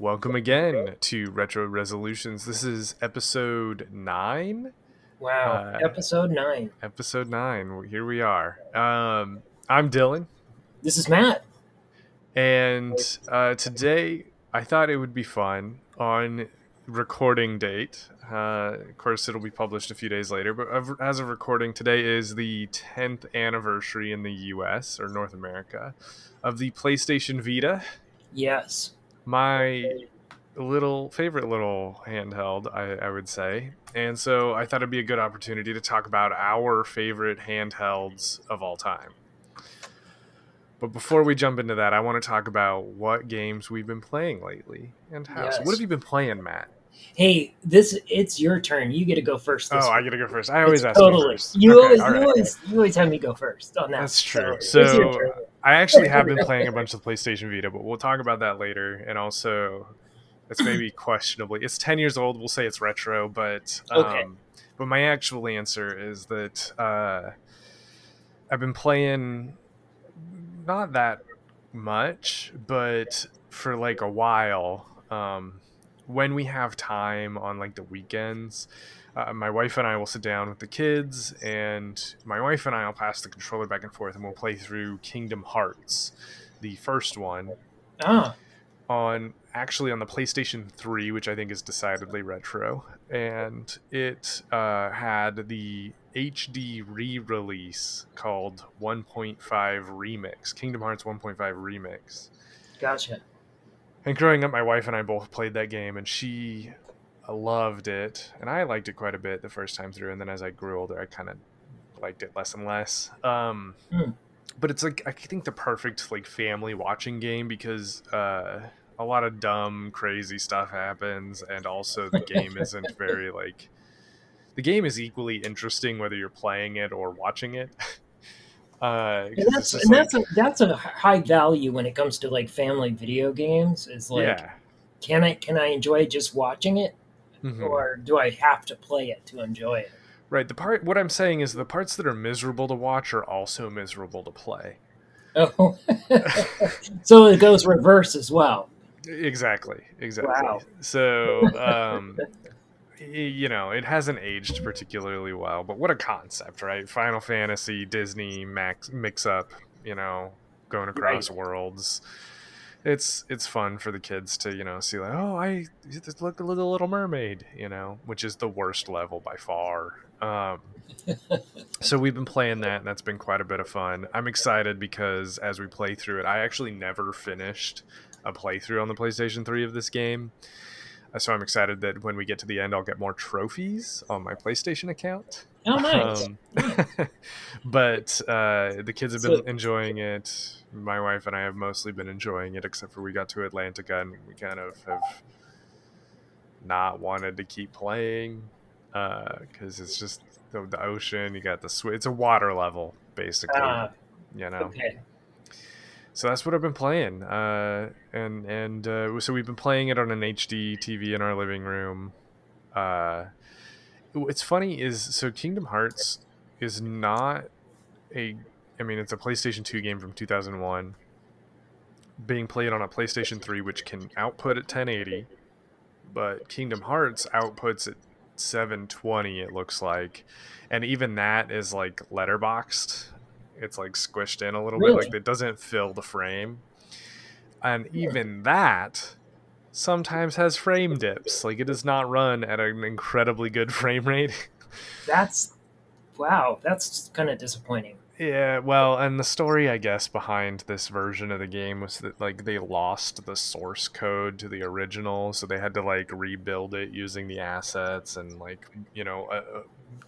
Welcome again to Retro Resolutions. This is episode nine. Wow, Uh, episode nine. Episode nine. Here we are. Um, I'm Dylan, This is Matt. and uh, today I thought it would be fun on recording date. Uh, of course, it'll be published a few days later, but as of recording, today is the 10th anniversary in the U.S. or North America of the PlayStation Vita. Yes. My little favorite little handheld, I, I would say. And so I thought it'd be a good opportunity to talk about our favorite handhelds of all time. But before we jump into that, I want to talk about what games we've been playing lately and how. So what have you been playing, Matt? Hey, this it's your turn. You get to go first. This Oh, I week. gotta go first. I always It's ask totally. You Okay, always, all you always, you always have me go first on that. That's true. your So. I actually have been playing a bunch of PlayStation Vita, but we'll talk about that later. And also, it's maybe questionably. It's ten years old. We'll say it's retro, but um, Okay. but my actual answer is that uh, I've been playing not that much, but for like a while. Um, when we have time on like the weekends, uh, my wife and I will sit down with the kids, and my wife and I will pass the controller back and forth, and we'll play through Kingdom Hearts, the first one, ah, on actually on the PlayStation 3, which I think is decidedly retro, and it uh, had the HD re-release called 1.5 Remix, Kingdom Hearts 1.5 Remix. gotcha. And growing up, my wife and I both played that game, and she loved it, and I liked it quite a bit the first time through. And then as I grew older, I kind of liked it less and less. Um, Hmm. But it's like I think the perfect like family watching game because uh, a lot of dumb, crazy stuff happens, and also the game isn't very like. The game is equally interesting whether you're playing it or watching it. Uh, And that's and like- that's a that's a high value when it comes to like family video games. Is like, yeah. can I can I enjoy just watching it, Mhm. or do I have to play it to enjoy it? Right. The part what I'm saying is the parts that are miserable to watch are also miserable to play. Oh, so it goes reverse as well. Exactly. Exactly. Wow. So, um, you know, it hasn't aged particularly well, but what a concept, right? Final Fantasy, Disney, Max mix up, you know, going across worlds. It's it's fun for the kids to you know see like oh I look at the Little Mermaid you know which is the worst level by far. Um, so we've been playing that and that's been quite a bit of fun i'm excited because as we play through it i actually never finished a playthrough on the playstation 3 of this game so i'm excited that when we get to the end i'll get more trophies on my playstation account Oh, nice. um, but uh, the kids have been So- enjoying it my wife and i have mostly been enjoying it except for we got to atlantica and we kind of have not wanted to keep playing because it's just the, the ocean. You got the sw- it's a water level basically. Ah, you know, okay. So that's what I've been playing. Uh, and and uh, so we've been playing it on an HD TV in our living room. Uh, what's funny is so Kingdom Hearts is not a. I mean, it's a PlayStation 2 game from 2001, being played on a PlayStation 3, which can output at 1080, but Kingdom Hearts outputs at 720. It looks like, and even that is like letterboxed. It's like squished in a little Really? bit, like it doesn't fill the frame, and even that sometimes has frame dips. Like it does not run at an incredibly good frame rate. That's wow. That's kind of disappointing. Yeah, well, and the story, I guess, behind this version of the game was that like they lost the source code to the original, so they had to like rebuild it using the assets and like you know uh, uh,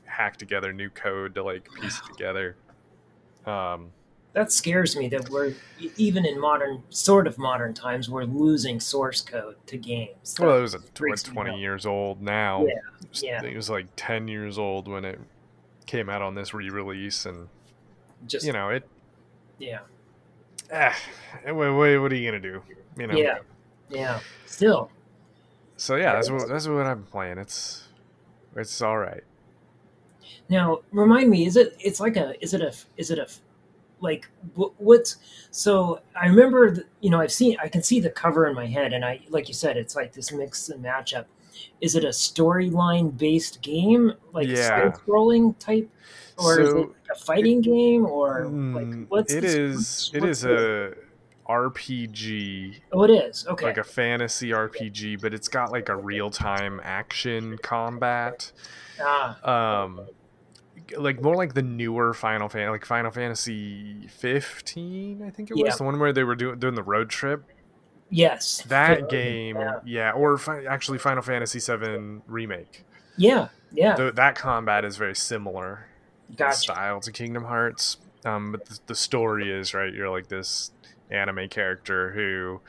hack together new code to like piece it together. Um, That scares me that we're even in modern, sort of modern times, we're losing source code to games. well, it was a, what, twenty years old now. Yeah, It was like ten years old when it came out on this re-release, and Just you know it. yeah, Ah, what, what, what are you gonna do? You know. yeah, yeah. Still, So yeah, that's what that's what I'm playing. It's it's all right. Now remind me: is it? It's like a. Is it a? Is it a? like wh- what's so I remember the, you know I've seen I can see the cover in my head and I like you said it's like this mix and matchup. Is it a storyline based game like Yeah. scrolling type, or is it So a fighting game or like mm, what's it is what's- it what's is the- a RPG oh it is okay like a fantasy RPG, but it's got like a real time action combat. ah Um, like more like the newer Final Fan, like Final Fantasy 15, I think it was Yeah. the one where they were doing doing the road trip. yes That game, yeah yeah, or fi- actually Final Fantasy 7 remake. yeah, yeah. Tho- that combat is very similar gotcha style to Kingdom Hearts. Um, but the, the story is right. You're like this anime character who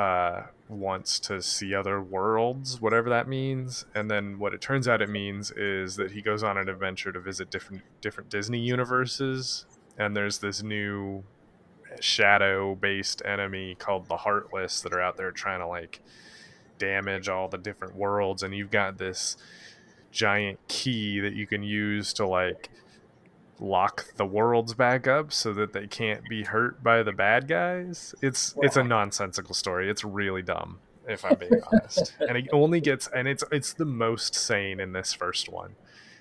uh, wants to see other worlds, whatever that means. And then what it turns out it means is that he goes on an adventure to visit different different Disney universes. And there's this new shadow-based enemy called the Heartless that are out there trying to like damage all the different worlds. And you've got this giant key that you can use to like lock the worlds back up so that they can't be hurt by the bad guys. It's it's a nonsensical story. It's really dumb if I'm being honest. And it only gets and it's it's the most sane in this first one.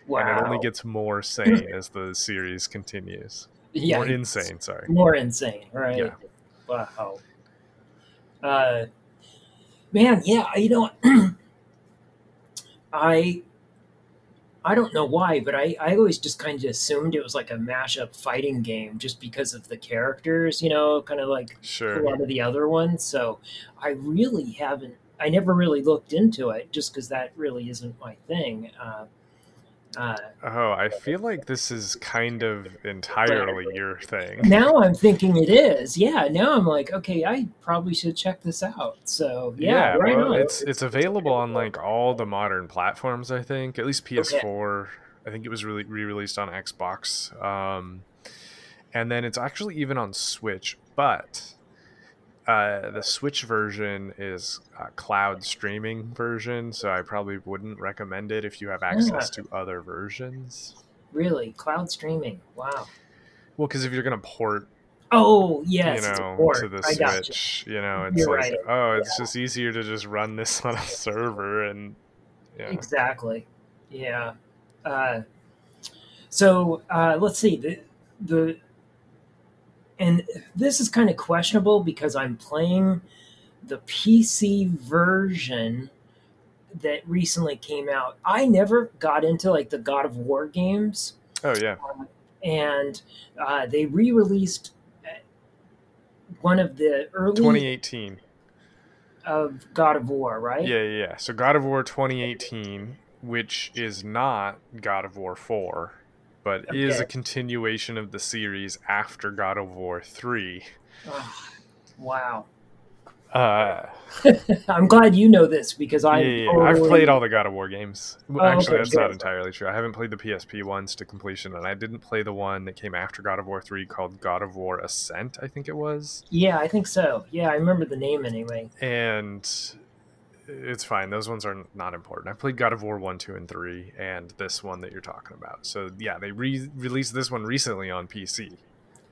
wow And it only gets more sane as the series continues. yeah, more insane, sorry. more insane right Yeah. wow uh man yeah you know i i don't know why but i i always just kind of assumed it was like a mashup fighting game just because of the characters you know kind of like a lot of the other ones. So i really haven't i never really looked into it just because that really isn't my thing uh uh, Oh, I feel like this is kind of entirely your thing. now I'm thinking it is. Yeah, now I'm like, okay, I probably should check this out. So yeah, right well, on. it's it's available on like all the modern platforms. I think at least PS4. Okay. I think it was really re-released on Xbox, um, and then it's actually even on Switch. But uh, the Switch version is a cloud streaming version, so I probably wouldn't recommend it if you have access to other versions. really cloud streaming. Wow. Well, because if you're gonna port Oh yes, you know, to the I got you. Switch. You know, it's You're like, right. oh, it's just easier to just run this on a server and yeah. Exactly. Yeah. Uh, so uh, let's see the the and this is kind of questionable because I'm playing the PC version that recently came out. I never got into like the God of War games, Oh yeah. and uh, they re-released uh, one of the early 2018. of God of War, right? Yeah, yeah, yeah. So God of War 2018, which is not God of War 4, but is a continuation of the series after God of War 3. Ah, wow. Uh, I'm glad you know this because I yeah, yeah, I've played all the God of War games. Oh, Actually, okay, that's not entirely true. I haven't played the PSP ones to completion, and I didn't play the one that came after God of War 3 called God of War Ascent, I think it was. Yeah, I think so. Yeah, I remember the name anyway. and it's fine. Those ones are not important. I played God of War 1, 2, and 3, and this one that you're talking about. So, yeah, they re released this one recently on PC.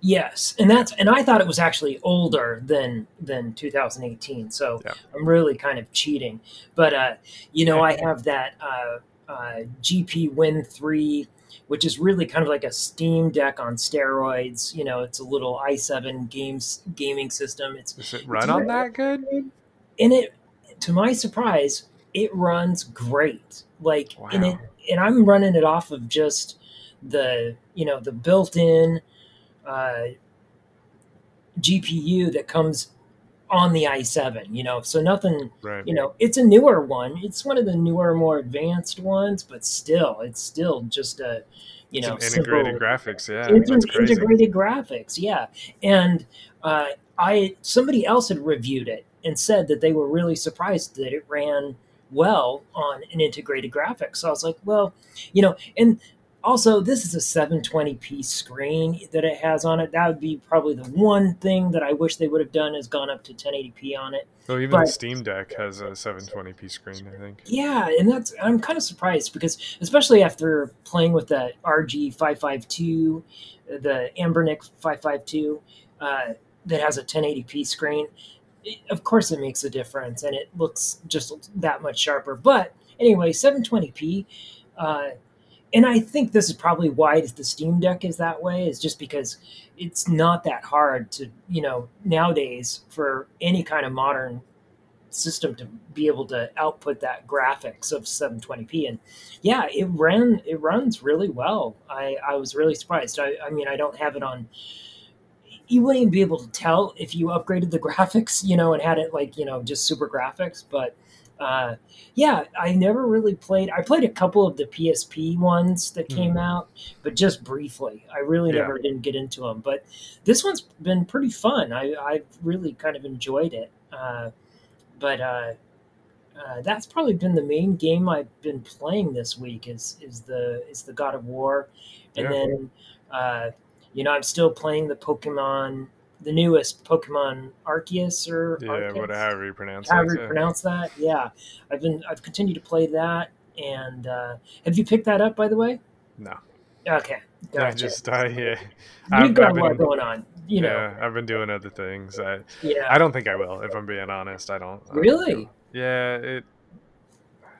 Yes, and that's and I thought it was actually older than than 2018. So Yeah. I'm really kind of cheating. But uh, you know, I have that uh, uh, GPD Win three, which is really kind of like a Steam Deck on steroids. You know, it's a little i7 games gaming system. It's Does it run on that good? and it to my surprise it runs great like and it and i'm running it off of just the you know the built-in uh, gpu that comes on the i7 you know so nothing Right. you know it's a newer one it's one of the newer more advanced ones but still it's still just a you know integrated simple- graphics, yeah. it's That's an crazy. integrated graphics yeah and uh, i somebody else had reviewed it and said that they were really surprised that it ran well on an integrated graphics so i was like well you know and also, this is a 720p screen that it has on it. That would be probably the one thing that I wish they would have done is gone up to 1080p on it. Well, even But- the Steam Deck has a 720p screen, I think. Yeah, and that's I'm kind of surprised because especially after playing with the RG 552, the Anbernic 552 uh, that has a 1080p screen, of course it makes a difference and it looks just that much sharper. But anyway, 720p. Uh, and I think this is probably why the Steam Deck is that way, is just because it's not that hard to, you know, nowadays for any kind of modern system to be able to output that graphics of 720p and yeah it ran it runs really well i i was really surprised i, I mean i don't have it on you wouldn't even be able to tell if you upgraded the graphics you know and had it like you know just super graphics but uh, yeah i never really played i played a couple of the psp ones that came Mhm. out but just briefly i really Yeah. never didn't get into them but this one's been pretty fun i i've really kind of enjoyed it uh, but uh, uh, that's probably been the main game I've been playing this week is is the is the God of War, and Yeah. then uh, you know I'm still playing the Pokemon, the newest Pokemon Arceus or Yeah, Arceus? whatever however you pronounce that. however you yeah. pronounce that. Yeah, I've been I've continued to play that, and uh, have you picked that up by the way? No. Okay, Gotcha. I just, I, yeah. I've- got I've a lot been- going on, you know. yeah, I've been doing other things. I, Yeah, I don't think I will, if I'm being honest. I don't. I don't Really? Yeah, it.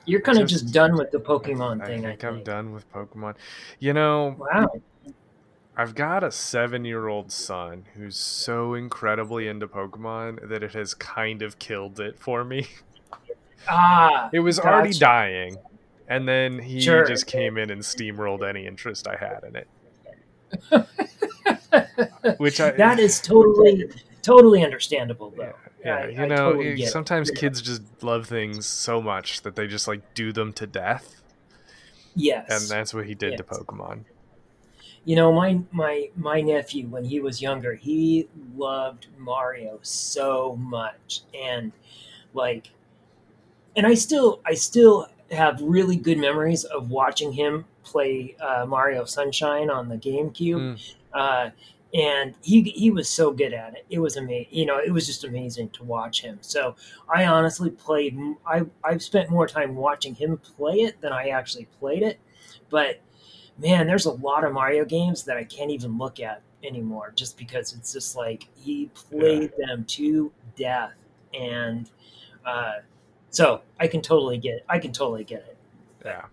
you're kind of just- just done with the Pokemon I thing. I think I I'm done with Pokemon. You know, Wow. I've got a seven year old son who's so incredibly into Pokemon that it has kind of killed it for me. Ah, It was already dying, and then he Sure. just came in and steamrolled any interest I had in it. Which I that is totally totally understandable though. yeah, I- you I know, totally it- sometimes kids just love things so much that they just like do them to death, Yes. and that's what he did to Pokemon. You know, my my my nephew when he was younger, he loved Mario so much, and like, and I still I still have really good memories of watching him play uh, Mario Sunshine on the GameCube. Mm. Uh, and he he was so good at it. It was amazing. You know, it was just amazing to watch him. So I honestly played. I I've spent more time watching him play it than I actually played it. But man, there's a lot of Mario games that I can't even look at anymore, just because it's just like he played them to death, and uh, so I can totally get. It. I can totally get it Yeah,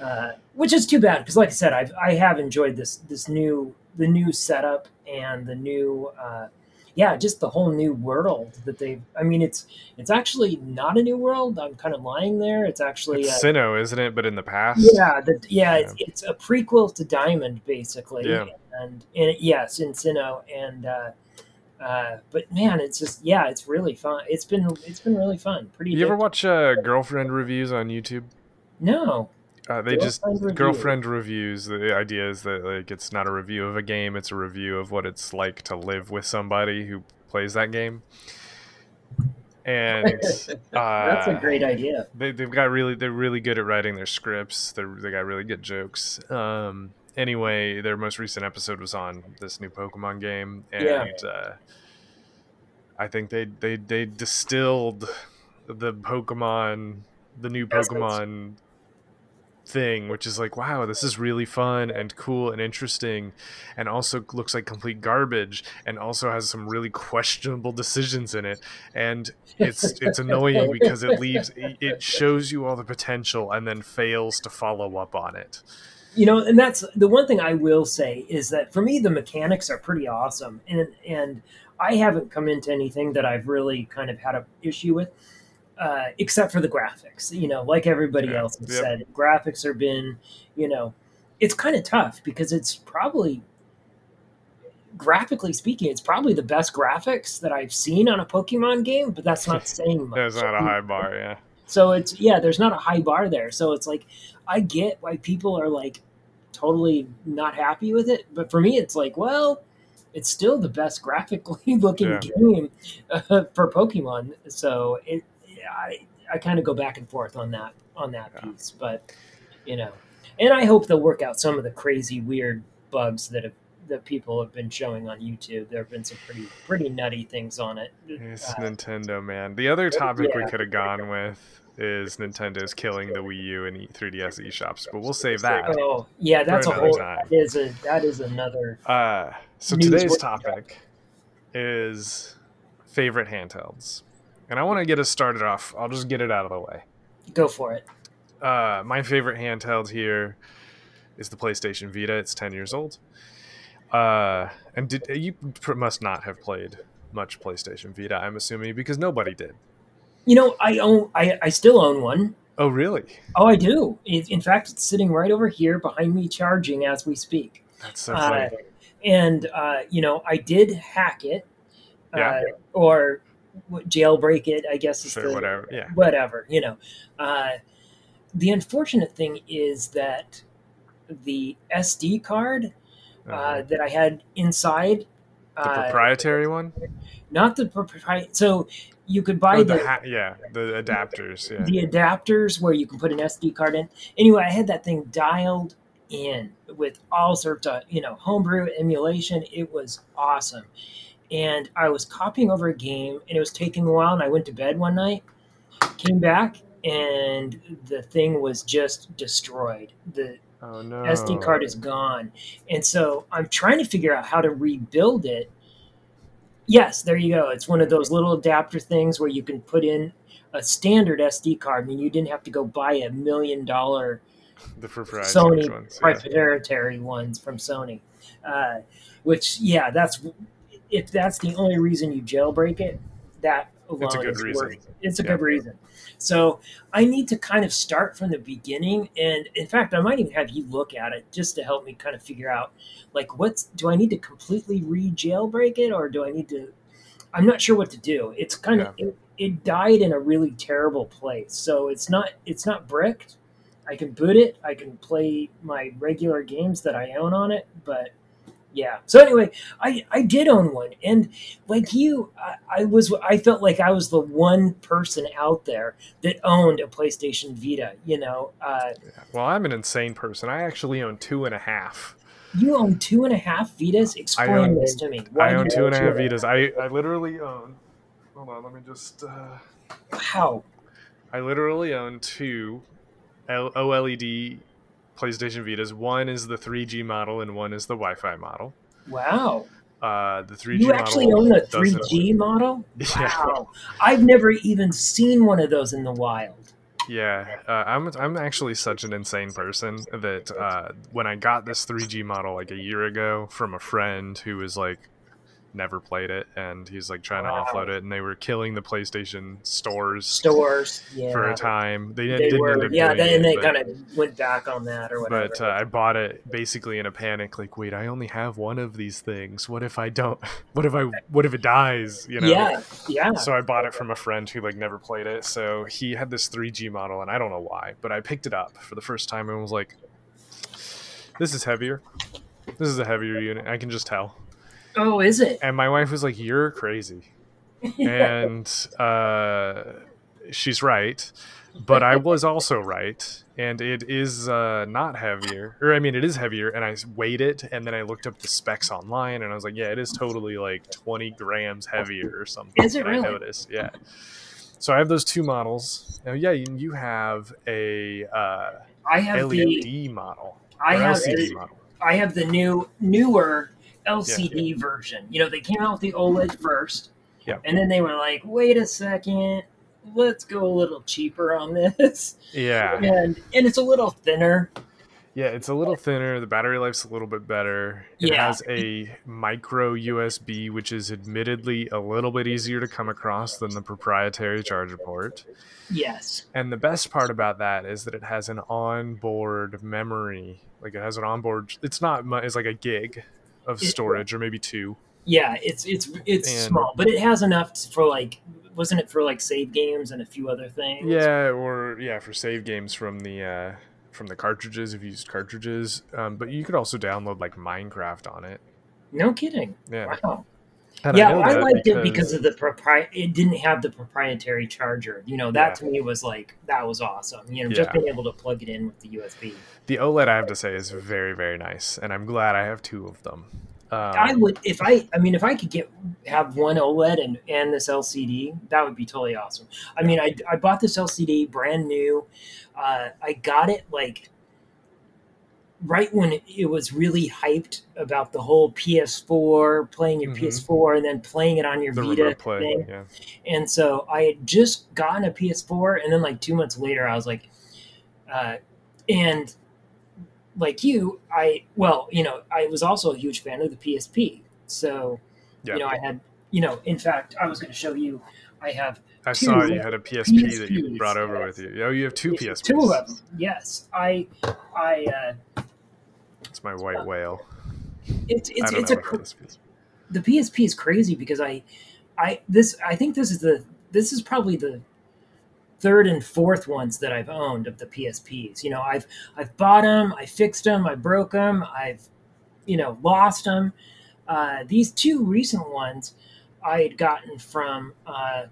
uh, which is too bad because, like I said, I've I have enjoyed this this new the new setup and the new uh, yeah just the whole new world that they. I mean, it's it's actually not a new world. I'm kind of lying there. It's actually it's uh, Sinnoh, isn't it? But in the past. yeah the, yeah it's, it's a prequel to Diamond basically. Yeah. And, and yes, in Sinnoh and. Uh, uh, but man, it's just yeah, it's really fun. It's been it's been really fun. Pretty. You ever watch uh, girlfriend reviews on YouTube? No. Uh, they just Girlfriend review. girlfriend reviews. The idea is that like it's not a review of a game; it's a review of what it's like to live with somebody who plays that game. And That's a uh, great idea. they they've got really they're really good at writing their scripts. They they got really good jokes. Um, anyway, their most recent episode was on this new Pokemon game, and Yeah. uh, I think they they they distilled the Pokemon the new Essence. Pokemon thing, which is like, wow, this is really fun and cool and interesting, and also looks like complete garbage, and also has some really questionable decisions in it, and it's it's annoying because it leaves it shows you all the potential and then fails to follow up on it. you know and that's the one thing i will say is that for me the mechanics are pretty awesome. And and i haven't come into anything that i've really kind of had a issue with uh, except for the graphics you know like everybody Yeah. else has Yep. said graphics have been you know it's kind of tough because it's probably graphically speaking it's probably the best graphics that i've seen on a pokemon game but that's not saying much There's not a high bar, yeah. so it's yeah, there's not a high bar there. So it's like I get why people are like totally not happy with it, but for me, it's like well, it's still the best graphically looking Yeah. game uh, for Pokemon. So it, I I kind of go back and forth on that on that Yeah. piece, but you know. and I hope they'll work out some of the crazy, weird bugs that have that people have been showing on YouTube. There have been some pretty pretty nutty things on it. It's Uh, Nintendo, man. The other topic we could have gone with is Nintendo's killing the Wii U and E- 3DS eShops, but we'll save that. oh yeah, that's a whole. time. That is a that is another. Uh, so today's topic is favorite handhelds, and I want to get us started off. I'll just get it out of the way. Go for it. Uh, my favorite handheld here is the PlayStation Vita. It's ten years old. Uh, and did you must not have played much PlayStation Vita? I'm assuming because nobody did. You know, I own. I I still own one. Oh, really? Oh, I do. It, in fact, it's sitting right over here behind me, charging as we speak. That's so Uh, and uh, you know, I did hack it, Yeah. uh, or jailbreak it. I guess is Sure, the whatever. Yeah. whatever. You know, uh, the unfortunate thing is that the SD card uh, Uh-huh. that I had inside, the uh, proprietary one. not the proprietary. So you could buy Oh, the the ha- yeah, the adapters. Yeah. the adapters where you can put an SD card in. Anyway, I had that thing dialed in with all sorts of, you know, homebrew emulation. It was awesome. And I was copying over a game and it was taking a while. And I went to bed one night, came back, and the thing was just destroyed. The oh no. SD card is gone. And so I'm trying to figure out how to rebuild it. Yes, there you go. It's one of those little adapter things where you can put in a standard SD card. I mean, you didn't have to go buy a million dollar the proprietary Sony ones. yeah. proprietary ones from Sony. Uh, which, yeah, that's if that's the only reason you jailbreak it, that alone It's a good is reason. worth. It's a Yeah. good reason. So I need to kind of start from the beginning, and in fact, I might even have you look at it just to help me kind of figure out, like, what's do I need to completely re-jailbreak it, or do I need to? I'm not sure what to do. It's kind of it, it died in a really terrible place, so it's not it's not bricked. I can boot it. I can play my regular games that I own on it, but yeah. So anyway, I I did own one, and like you, I, I was I felt like I was the one person out there that owned a PlayStation Vita. You know, uh, Well, I'm an insane person. I actually own two and a half. you own two and a half Vitas. Explain own- this to me. I do own two and a half? Vitas. I, I literally own. Hold on, let me just. Uh, How? I literally own two L- OLED PlayStation Vitas. One is the 3G model, and one is the Wi-Fi model. Wow. Uh, the 3G You actually own a 3G model? Yeah. Wow. I've never even seen one of those in the wild. Yeah, uh, I'm I'm actually such an insane person that uh, when I got this 3G model like a year ago from a friend who was like never played it and he's like trying Wow. to offload it and they were killing the PlayStation stores Stores. Yeah. for a time. They, They didn't end were, up yeah, then they kind of went back on that or whatever. but uh, I bought it basically in a panic. Like, wait, I only have one of these things. What if I don't? What if I? What if it dies? You know? yeah, yeah. So I bought it from a friend who like never played it. So he had this 3G model, and I don't know why, but I picked it up for the first time and was like, "This is heavier. This is a heavier unit. I can just tell." Oh, is it? And my wife was like, "You're crazy," and uh, she's right. But I was also right, and it is uh, not heavier, or I mean, it is heavier. And I weighed it, and then I looked up the specs online, and I was like, "Yeah, it is totally like 20 grams heavier or something." Is it really? I noticed, yeah. So I have those two models. Now, yeah, you, have a uh, I have LED the model, I have LCD model. I have the new newer LCD version. You know, they came out with the OLED first, Yeah. and then they were like, "Wait a second, let's go a little cheaper on this," Yeah, and and it's a little thinner. Yeah, it's a little thinner. The battery life's a little bit better. It Yeah. has a micro USB, which is admittedly a little bit easier to come across than the proprietary charger port. Yes, And the best part about that is that it has an onboard memory. Like it has an onboard. It's not. It's like a gig of storage, or maybe two. yeah, it's it's it's And- small, but it has enough for like, wasn't it for like save games and a few other things? Yeah, or yeah, for save games from the uh, from the cartridges if you used cartridges. Um, but you could also download like Minecraft on it. No kidding. Yeah. Wow. Yeah, I, that liked it because of the propri- It didn't have the proprietary charger. You know, that Yeah. to me was like that was awesome. You know, just being able to plug it in with the USB. the OLED. I have to say is very very nice, and I'm glad I have two of them. Um, I would if I I mean if I could get have one OLED and and this LCD, that would be totally awesome. I mean, I I bought this LCD brand new. Uh, I got it like right when it, was really hyped about the whole PS4 playing your Mhm. PS4 and then playing it on your the Vita play. thing. Yeah. And so I had just gotten a PS4, and then like two months later, I was like, uh, and like you, I well, you know, I was also a huge fan of the PSP. So Yeah. you know, I had, you know, in fact, I was going to show you, I have I two saw you had a PSP that you brought over yes. with you. Oh, you have two PSPs. two of them. Yes, I, I, uh, It's my white whale. it's it's it's a the PSP is crazy because I, I this I think this is the this is probably the third and fourth ones that I've owned of the PSPs. You know, I've I've bought them, I fixed them, I broke them, I've you know lost them. Uh, these two recent ones I had gotten from uh,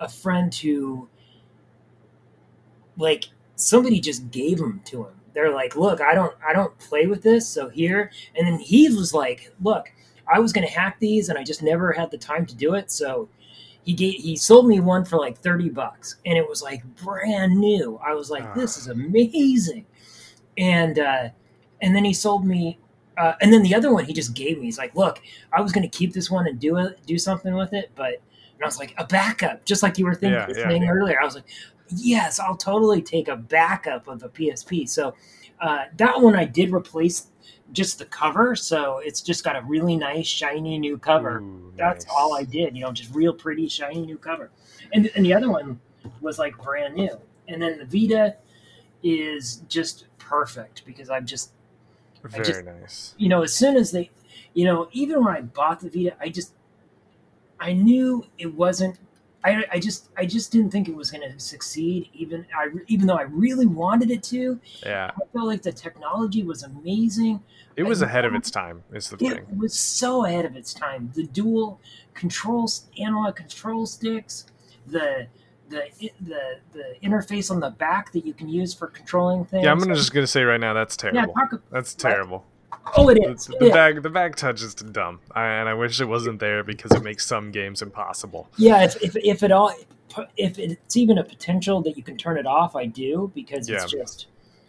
a friend who like somebody just gave them to him. They're like, "Look, I don't I don't play with this, so here." And then he was like, "Look, I was going to hack these and I just never had the time to do it, so he gave, he sold me one for like 30 bucks and it was like brand new. I was like, this is amazing. And uh and then he sold me uh, and then the other one he just gave me. He's like, "Look, I was going to keep this one and do it, do something with it, but and I was like, a backup, just like you were thinking Yeah, yeah, saying yeah. earlier. I was like, yes, I'll totally take a backup of the PSP. So uh, that one I did replace just the cover, so it's just got a really nice shiny new cover. Ooh, That's nice. all I did, you know, just real pretty shiny new cover. And and the other one was like brand new. And then the Vita is just perfect because I've just Very just- nice. you know, as soon as they, you know, even when I bought the Vita, I just, I knew it wasn't. I, I just, I just didn't think it was going to succeed. Even I, even though I really wanted it to, Yeah, I felt like the technology was amazing. it was I ahead of its time. Is the It thing. It was so ahead of its time. The dual control analog control sticks, the the the the interface on the back that you can use for controlling things. Yeah, I'm gonna just gonna say right now that's yeah, terrible. talk, That's terrible. Oh, it is. The, the back the back touch is dumb, I, and I wish it wasn't there because it makes some games impossible. Yeah, if, if, if it all if it's even a potential that you can turn it off, I do because it's Yeah. just.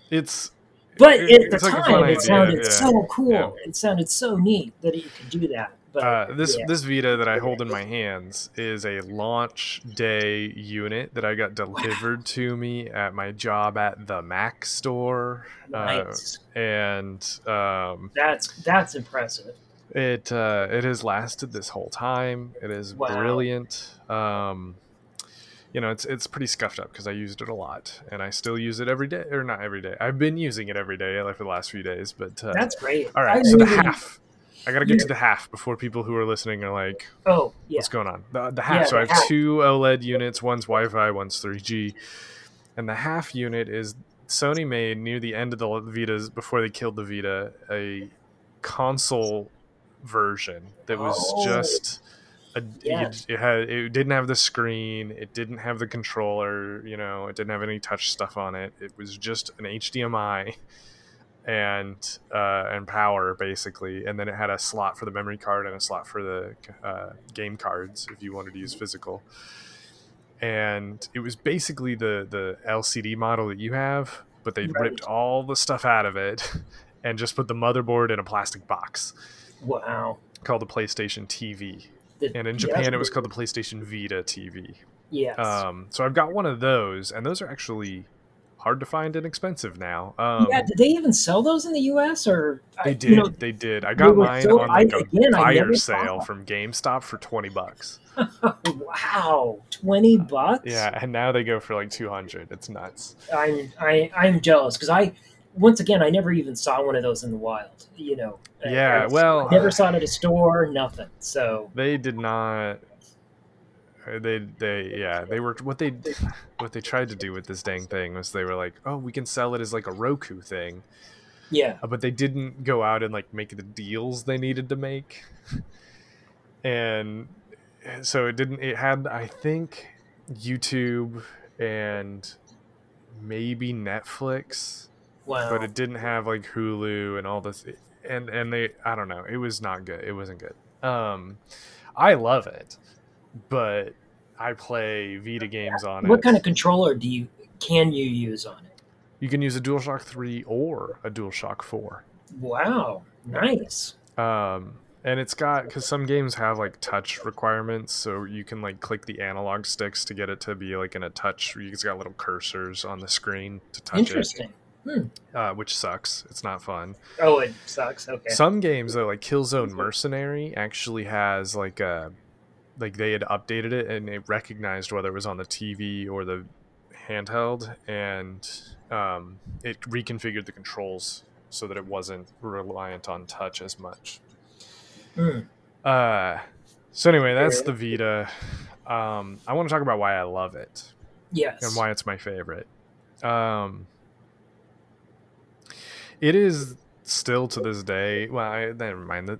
It's But it- at the like time, it sounded yeah. so cool. Yeah. It sounded so neat that you could do that. But uh, this yeah. this Vita that I hold in my hands is a launch day unit that I got delivered to me at my job at the Mac store, nice. uh, and um, that's that's impressive. It uh, it has lasted this whole time. It is Wow. brilliant. Um, you know, it's it's pretty scuffed up because I used it a lot, and I still use it every day, or not every day. I've been using it every day like for the last few days. But uh, That's great. all right. I So the half. I gotta get Yeah. to the half before people who are listening are like, Oh yeah, "What's going on?" The, the half. Yeah, so I have half. two OLED units. One's Wi-Fi. One's 3G. And the half unit is Sony made near the end of the Vitas before they killed the Vita a console version that was Oh. just a, Yeah. it, it had it didn't have the screen it didn't have the controller you know it didn't have any touch stuff on it it was just an HDMI and uh, and power basically and then it had a slot for the memory card and a slot for the uh, game cards if you wanted to use physical and it was basically the the LCD model that you have but they Right. ripped all the stuff out of it and just put the motherboard in a plastic box wow. called the PlayStation TV The- and in Japan it was called the PlayStation Vita TV yes. um, so I've got one of those and those are actually hard to find and expensive now um, yeah, did they even sell those in the U.S. or They I- did. You know, they did. I got mine so- on like I- a again, sale from GameStop for twenty bucks. wow, twenty bucks. Yeah, and now they go for like two hundred. It's nuts. I'm I, I'm jealous because I once again I never even saw one of those in the wild. You know. Uh, Yeah, I well- I never saw it at a store. Nothing. So They did not. Uh, They they yeah they were what they what they tried to do with this dang thing was they were like oh we can sell it as like a Roku thing yeah, Uh, but they didn't go out and like make the deals they needed to make and so it didn't. It had, I think, YouTube and maybe Netflix, Wow. but it didn't have like Hulu and all this. And and they, I don't know. It was not good. It wasn't good. Um, I love it, but I play Vita games on it. what kind of controller do you can you use on it? You can use a DualShock 3 or a DualShock 4. Wow, nice. Um, and it's got because some games have like touch requirements, so you can like click the analog sticks to get it to be like in a touch. It's got little cursors on the screen to touch Interesting. it, uh, which sucks. It's not fun. Oh, it sucks. Okay. Some games though, like Killzone Mercenary, actually has like a like they had updated it and it recognized whether it was on the TV or the handheld, and um, it reconfigured the controls so that it wasn't reliant on touch as much. Hmm. Uh, so anyway, that's the Vita. Um, I want to talk about why I love it Yes. and why it's my favorite. Um, it is still to this day. Well, I, never mind. The,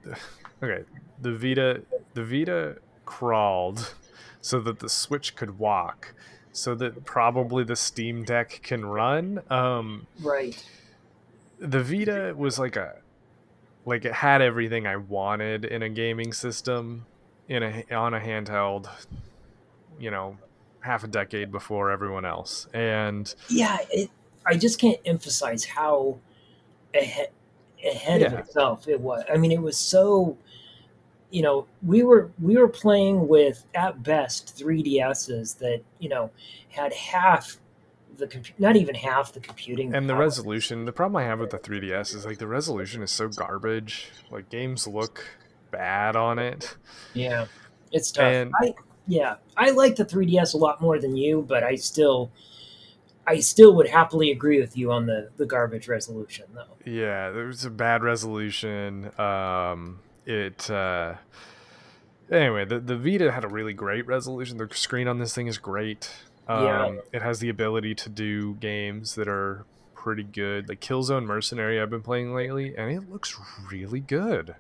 okay, the Vita, the Vita crawled so that the Switch could walk, so that probably the Steam Deck can run. Um, Right. the Vita was like a like it had everything I wanted in a gaming system in a on a handheld, you know, half a decade before everyone else. And Yeah. It. I just can't emphasize how ahead ahead of itself it was. I mean, it was so. You know, we were we were playing with at best 3DSs that you know had half the compu- not even half the computing and the resolution, the problem I have with the 3DS is like the resolution is so garbage. Like games look bad on it. Yeah, it's tough. And- I yeah, I like the 3DS a lot more than you, but I still, I still would happily agree with you on the the garbage resolution though. Yeah, there was a bad resolution. Um, it uh, anyway, the the Vita had a really great resolution. The screen on this thing is great. Um, Yeah. It has the ability to do games that are pretty good. Like Killzone Mercenary, I've been playing lately, and it looks really good.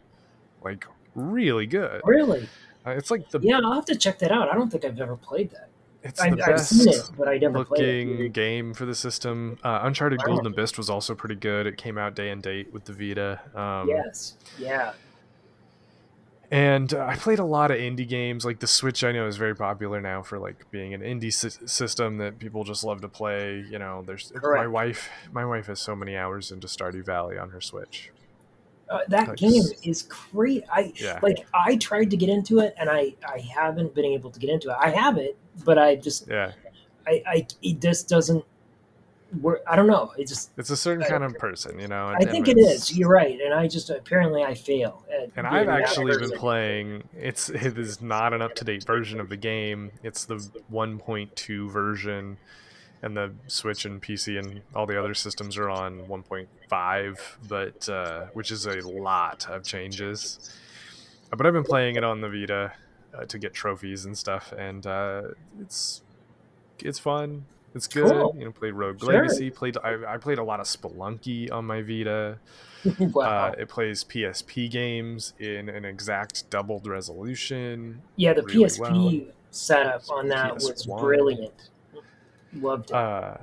Like really good. Really? Uh, it's like the Yeah, I'll have to check that out. I don't think I've ever played that. it's I, the I've seen best it, but I never played looking game for the system. Uh, Uncharted Wow. Golden Abyss was also pretty good. It came out day and date with the Vita. Um, Yes. Yeah. And uh, I played a lot of indie games. Like the Switch, I know is very popular now for like being an indie sy- system that people just love to play. You know, there's my wife. My wife has so many hours into Stardew Valley on her Switch. Uh, that Like, game is great. I Yeah, like. I tried to get into it, and I I haven't been able to get into it. I have it, but I just yeah. I I it just doesn't work. I don't know. It just It's a certain I- kind of person, you know. I think it's- You're right, and I just apparently I fail. At And I've actually been person. playing. It's it is not an up to date version of the game. It's the 1.2 version, and the Switch and PC and all the other systems are on 1.5, but uh, which is a lot of changes. Uh, But I've been playing it on the Vita uh, to get trophies and stuff, and uh, it's it's fun. It's good. Cool. You know, played Rogue Sure. Legacy. Played I, I played a lot of Spelunky on my Vita. wow. Uh, it plays PSP games in an exact doubled resolution. yeah, the really PSP well. setup on that was PS1. brilliant. Loved it. Uh,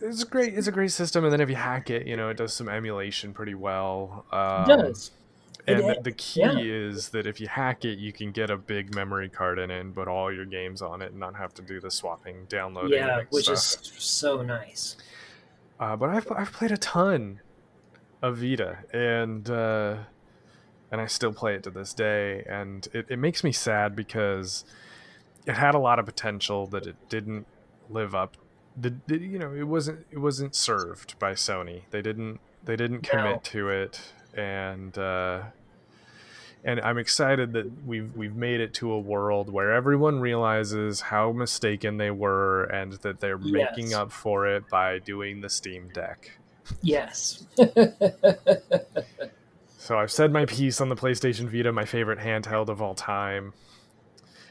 it's great. It's a great system, and then if you hack it, you know it does some emulation pretty well. Um, it does. And It- the, key yeah. is that if you hack it, you can get a big memory card in it and put all your games on it, and not have to do the swapping, downloading. Yeah, which stuff. is so nice. Uh, but I've I've played a ton of Vita, and uh, and I still play it to this day, and it, it makes me sad because it had a lot of potential that it didn't live up. The, the you know it wasn't it wasn't served by Sony. They didn't they didn't commit No. to it, and uh, and I'm excited that we've we've made it to a world where everyone realizes how mistaken they were and that they're making up for it by doing the Steam Deck. Yes. So I've said my piece on the PlayStation Vita, my favorite handheld of all time.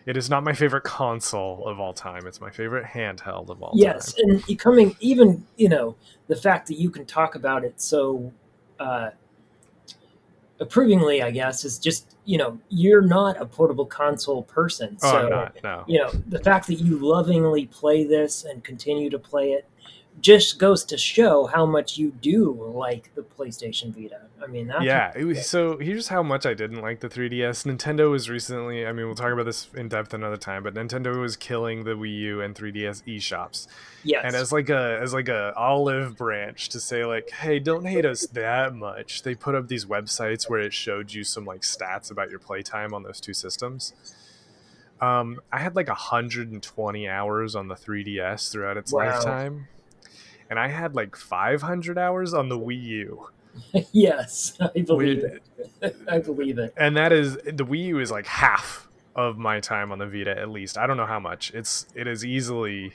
It is not my favorite console of all time. It's my favorite handheld of all yes, time. Yes, and coming even you know the fact that you can talk about it so uh, approvingly, I guess, is just you know you're not a portable console person. Oh, so I'm not. No. you know the fact that you lovingly play this and continue to play it just goes to show how much you do like the PlayStation Vita. I mean, that's yeah. Was, so here's how much I didn't like the 3DS. Nintendo was recently. I mean, we'll talk about this in depth another time. But Nintendo was killing the Wii U and 3DS eShops. yes, and as like a as like a olive branch to say like hey don't hate us that much they put up these websites where it showed you some like stats about your playtime on those two systems um i had like 120 hours on the 3ds throughout its Wow. lifetime and i had like 500 hours on the wii u yes, I believe We- it. I believe it. and that is the wii u is like half of my time on the vita at least i don't know how much it's it is easily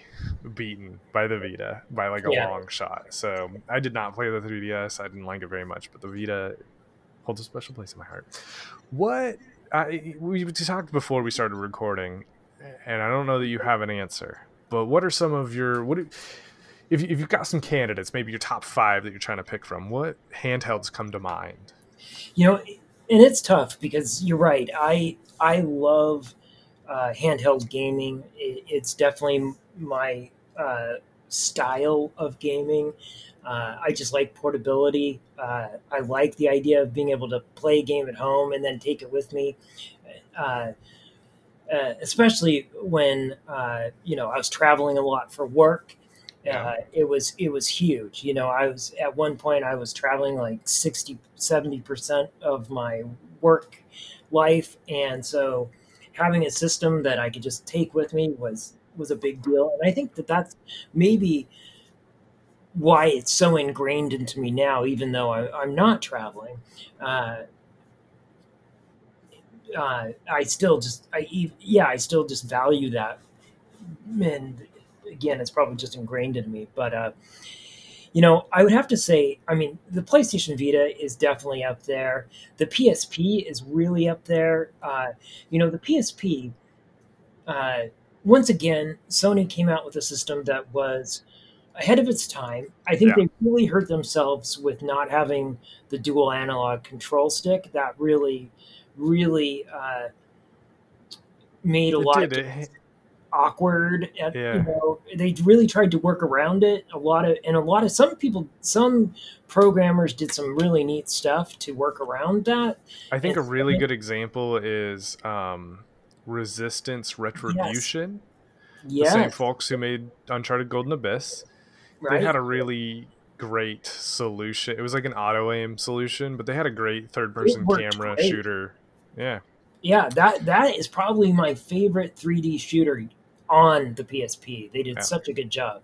beaten by the vita by like a Yeah. long shot so i did not play the 3ds i didn't like it very much but the vita holds a special place in my heart what I, we talked before we started recording and i don't know that you have an answer but what are some of your what do, if, if you've got some candidates maybe your top five that you're trying to pick from what handhelds come to mind You know, and it's tough because you're right. I I love uh, handheld gaming. It, it's definitely my uh, style of gaming. Uh, I just like portability. Uh, I like the idea of being able to play a game at home and then take it with me. Uh, uh, especially when uh, you know I was traveling a lot for work. Yeah. Uh, it was it was huge. You know, I was at one point I was traveling like 60 70 percent of my work life, and so having a system that I could just take with me was was a big deal. And I think that that's maybe why it's so ingrained into me now, even though I, I'm not traveling. Uh, uh, I still just, I yeah, I still just value that. And again, it's probably just ingrained in me. But uh, you know, I would have to say, I mean, the PlayStation Vita is definitely up there. The PSP is really up there. Uh, you know, the PSP. Uh, once again, Sony came out with a system that was ahead of its time. I think Yeah. they really hurt themselves with not having the dual analog control stick. That really, really uh, made a It lot did, of it- games awkward. At, Yeah. You know, they really tried to work around it. A lot of and a lot of some people, some programmers did some really neat stuff to work around that. I think a really good example is um, Resistance Retribution. The same folks who made Uncharted Golden Abyss. right. They had a really great solution. It was like an auto aim solution, but they had a great third person camera great. shooter. Yeah. yeah, that that is probably my favorite 3D shooter on the PSP. They did Yeah. such a good job.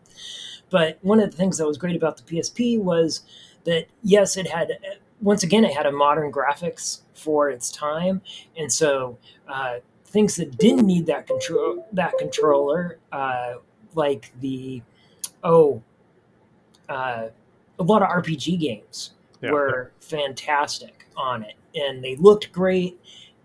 But one of the things that was great about the PSP was that yes, it had once again it had a modern graphics for its time, and so uh, things that didn't need that control that controller, uh, like the oh, uh, a lot of RPG games Yeah. were fantastic on it, and they looked great.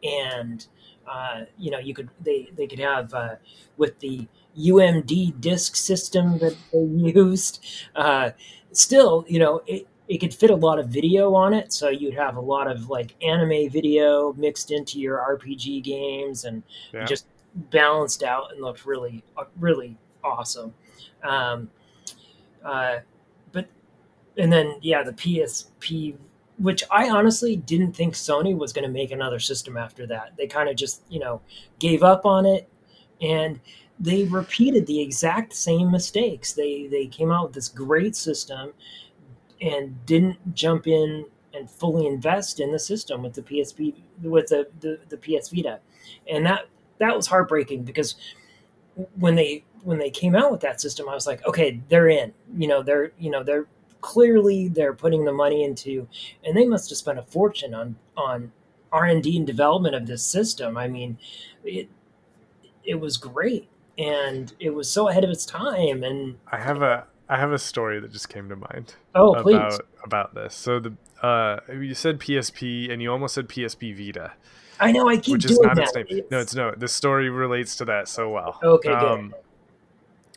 And uh, you know, you could they they could have uh, with the UMD disk system that they used. Uh, still, you know, it it could fit a lot of video on it, so you'd have a lot of like anime video mixed into your RPG games, and Yeah. just balanced out and looked really uh, really awesome. Um, uh, but and then yeah, the PSP, which I honestly didn't think Sony was going to make another system after that. They kind of just you know gave up on it, and they repeated the exact same mistakes. They they came out with this great system and didn't jump in and fully invest in the system with the PSP with the, the, the PS Vita. And that that was heartbreaking because when they when they came out with that system, I was like, okay, they're in. You know, they're you know they're clearly they're putting the money into, and they must have spent a fortune on on R and D and development of this system. I mean, it it was great, and it was so ahead of its time. And I have a I have a story that just came to mind oh, please, about about this. So the uh, you said PSP and you almost said PSP Vita, I know I keep which doing is not that. its name. No, it's no. This story relates to that so well. Okay, good. Um,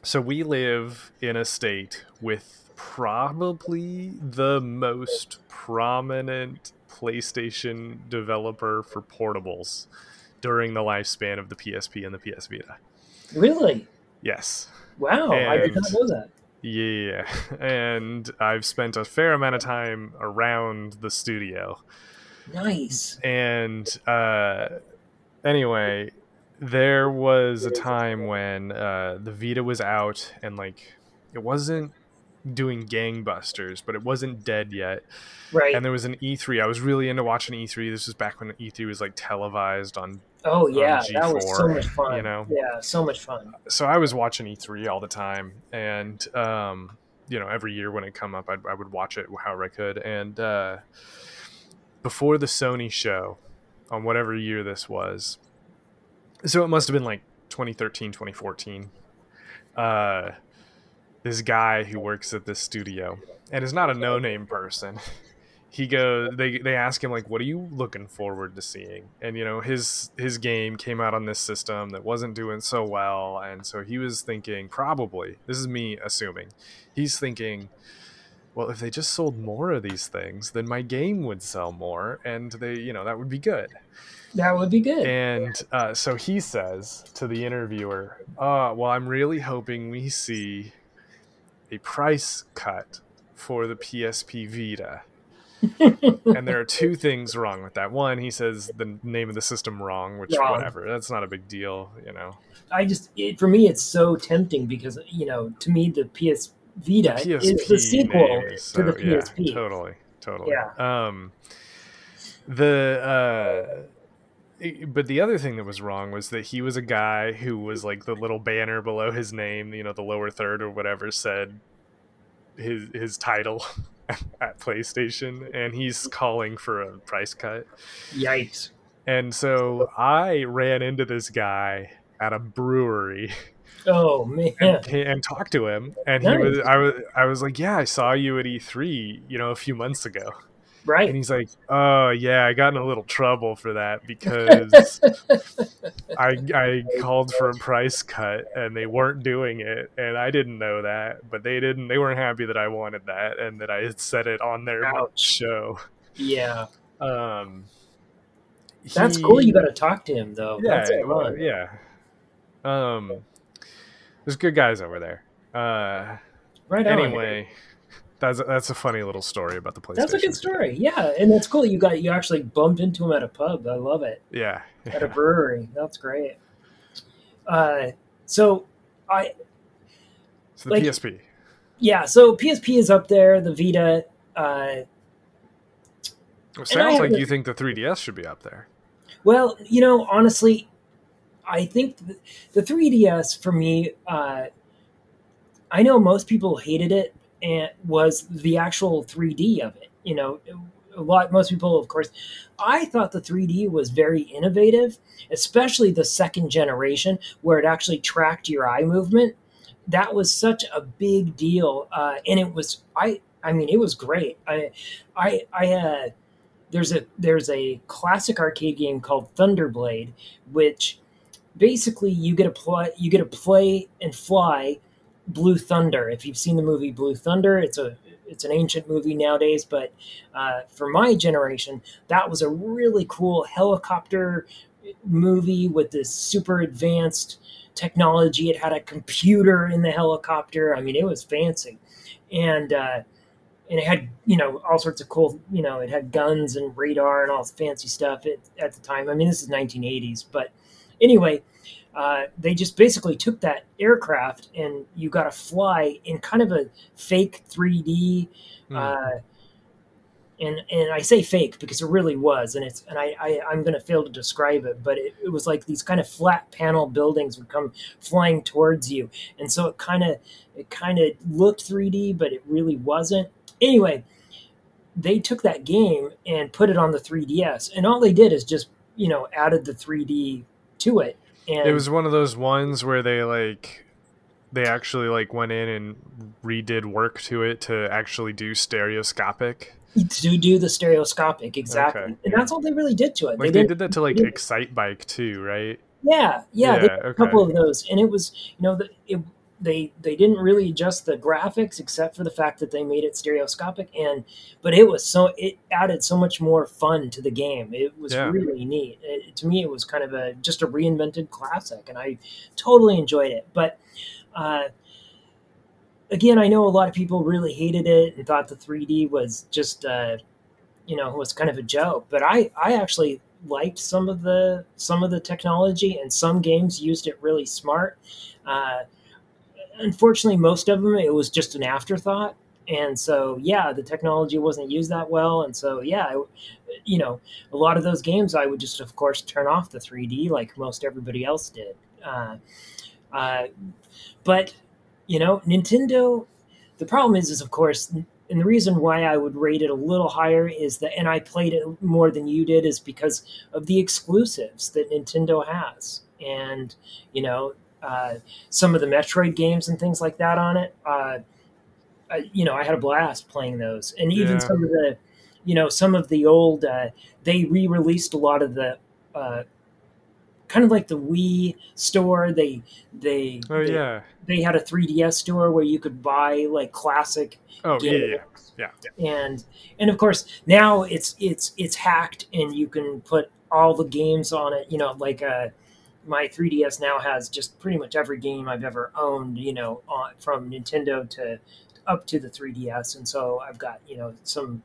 so we live in a state with probably the most prominent PlayStation developer for portables during the lifespan of the PSP and the PS Vita. Really? Yes. Wow, I did not know that. Yeah, and I've spent a fair amount of time around the studio. Nice. And uh, anyway, there was a time when uh, the Vita was out and like it wasn't doing gangbusters, but it wasn't dead yet. Right. And there was an E3. I was really into watching E3. This was back when E3 was like televised on. oh yeah, that was so much fun. you know? Yeah, so much fun. So I was watching E3 all the time, and um, you know, every year when it come up, I'd, I would watch it however I could. And uh, before the Sony show, on whatever year this was, so it must have been like 2013, 2014. Uh, this guy who works at this studio and is not a no-name person. He goes. They they ask him like, "What are you looking forward to seeing?" And you know, his his game came out on this system that wasn't doing so well, and so he was thinking probably. This is me assuming. He's thinking, well, if they just sold more of these things, then my game would sell more, and they, you know, that would be good. That would be good. And uh, so he says to the interviewer, uh, Well, I'm really hoping we see a price cut for the PSP Vita. and there are two things wrong with that. One, he says the name of the system wrong, which, whatever, that's not a big deal, you know. I just, it, for me, it's so tempting because you know, to me, the PS Vita PSP is the sequel is to the so- yeah, PSP. totally, totally. Yeah. Um, the uh, but the other thing that was wrong was that he was a guy who was like the little banner below his name, you know, the lower third or whatever said his his title at PlayStation, and he's calling for a price cut. Yikes! And so I ran into this guy at a brewery Oh man, and, and talked to him and he was I was I was like, "Yeah, I saw you at E3, you know, a few months ago." And he's like, "Oh, yeah, I got in a little trouble for that because I I called for a price cut and they weren't doing it and I didn't know that, but they didn't they weren't happy that I wanted that and that I had said it on their Ouch. show." Yeah, Um that's he- cool. You got to talk to him though. yeah, well, yeah. Um, there's good guys over there. Uh, Right on. That's that's a funny little story about the PlayStation. That's a good story. Yeah, and that's cool. You got you actually bumped into him at a pub. I love it. Yeah, At a brewery. That's great. Uh, so I So the like- PSP. yeah. So PSP is up there. The Vita. Uh, It sounds like you think the 3DS should be up there. well, you know, honestly, I think th- the 3DS for me. Uh, I know most people hated it and was the actual 3D of it. You know, a lot most people, of course. I thought the 3D was very innovative, especially the second generation where it actually tracked your eye movement. That was such a big deal, uh, and it was I. I mean, it was great. I, I, I. Uh, there's a there's a classic arcade game called Thunderblade, which basically you get to play you get to play and fly Blue Thunder. If you've seen the movie Blue Thunder, it's a it's an ancient movie nowadays, but uh, for my generation, that was a really cool helicopter movie with this super advanced technology. It had a computer in the helicopter. I mean, it was fancy, and uh, and it had you know all sorts of cool you know it had guns and radar and all fancy stuff at, at the time. I mean, this is 1980s, but anyway, uh, they just basically took that aircraft and you got to fly in kind of a fake 3D. Hmm. Uh, and and I say fake because it really was, and it's and I, I I'm going to fail to describe it, but it, it was like these kind of flat panel buildings would come flying towards you, and so it kind of it kind of looked 3D, but it really wasn't. Anyway, they took that game and put it on the 3DS, and all they did is just you know added the 3D to it. And it was one of those ones where they like they actually like went in and redid work to it to actually do stereoscopic. to do the stereoscopic exactly, Okay, and that's all they really did to it. Like they, didn't- did that to like Excitebike too, right? Yeah, yeah, they Yeah, did a couple of those, and it was you know the it, they they didn't really adjust the graphics except for the fact that they made it stereoscopic and but it was so it added so much more fun to the game. It was Yeah. really neat. It, to me it was kind of a just a reinvented classic and i totally enjoyed it. But uh again i know a lot of people really hated it and thought the 3d was just uh you know was kind of a joke but i i actually liked some of the some of the technology and some games used it really smart. Uh unfortunately, most of them it was just an afterthought, and so yeah, the technology wasn't used that well, and so yeah, I- you know, a lot of those games I would just of course turn off the 3D like most everybody else did. Uh, uh, but you know, Nintendo. The problem is, is of course, and the reason why I would rate it a little higher is that, and I played it more than you did, is because of the exclusives that Nintendo has, and you know, uh, some of the Metroid games and things like that on it. Uh, I, you know, I had a blast playing those, and even Yeah. some of the, you know, some of the old. Uh, they re-released a lot of the, uh, kind of like the Wii store. They they Oh they, yeah. they had a 3DS store where you could buy like classic Oh yeah. games. Yeah. Yeah. and and of course now it's it's it's hacked and you can put all the games on it you know like uh my 3ds now has just pretty much every game i've ever owned you know on, from nintendo to up to the 3ds and so i've got you know some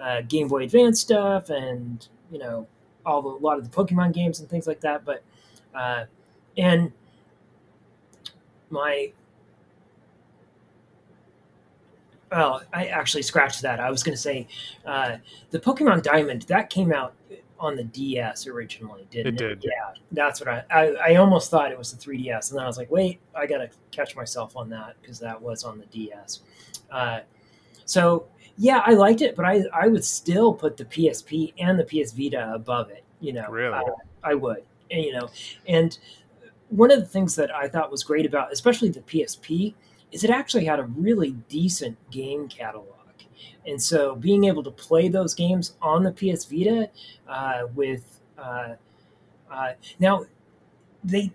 uh, game boy advance stuff and you know all the, a lot of the pokemon games and things like that but uh and my well, I actually scratched that. I was going to say uh, the Pokemon Diamond that came out on the DS originally, didn't it? It did. Yeah, that's what I, I. I almost thought it was the 3DS, and then I was like, wait, I got to catch myself on that because that was on the DS. Uh, so yeah, I liked it, but I I would still put the PSP and the PS Vita above it. You know, Really? Uh, I would, and, you know, and one of the things that I thought was great about, especially the PSP, is it actually had a really decent game catalog. And so being able to play those games on the PS Vita uh, with uh, uh, now they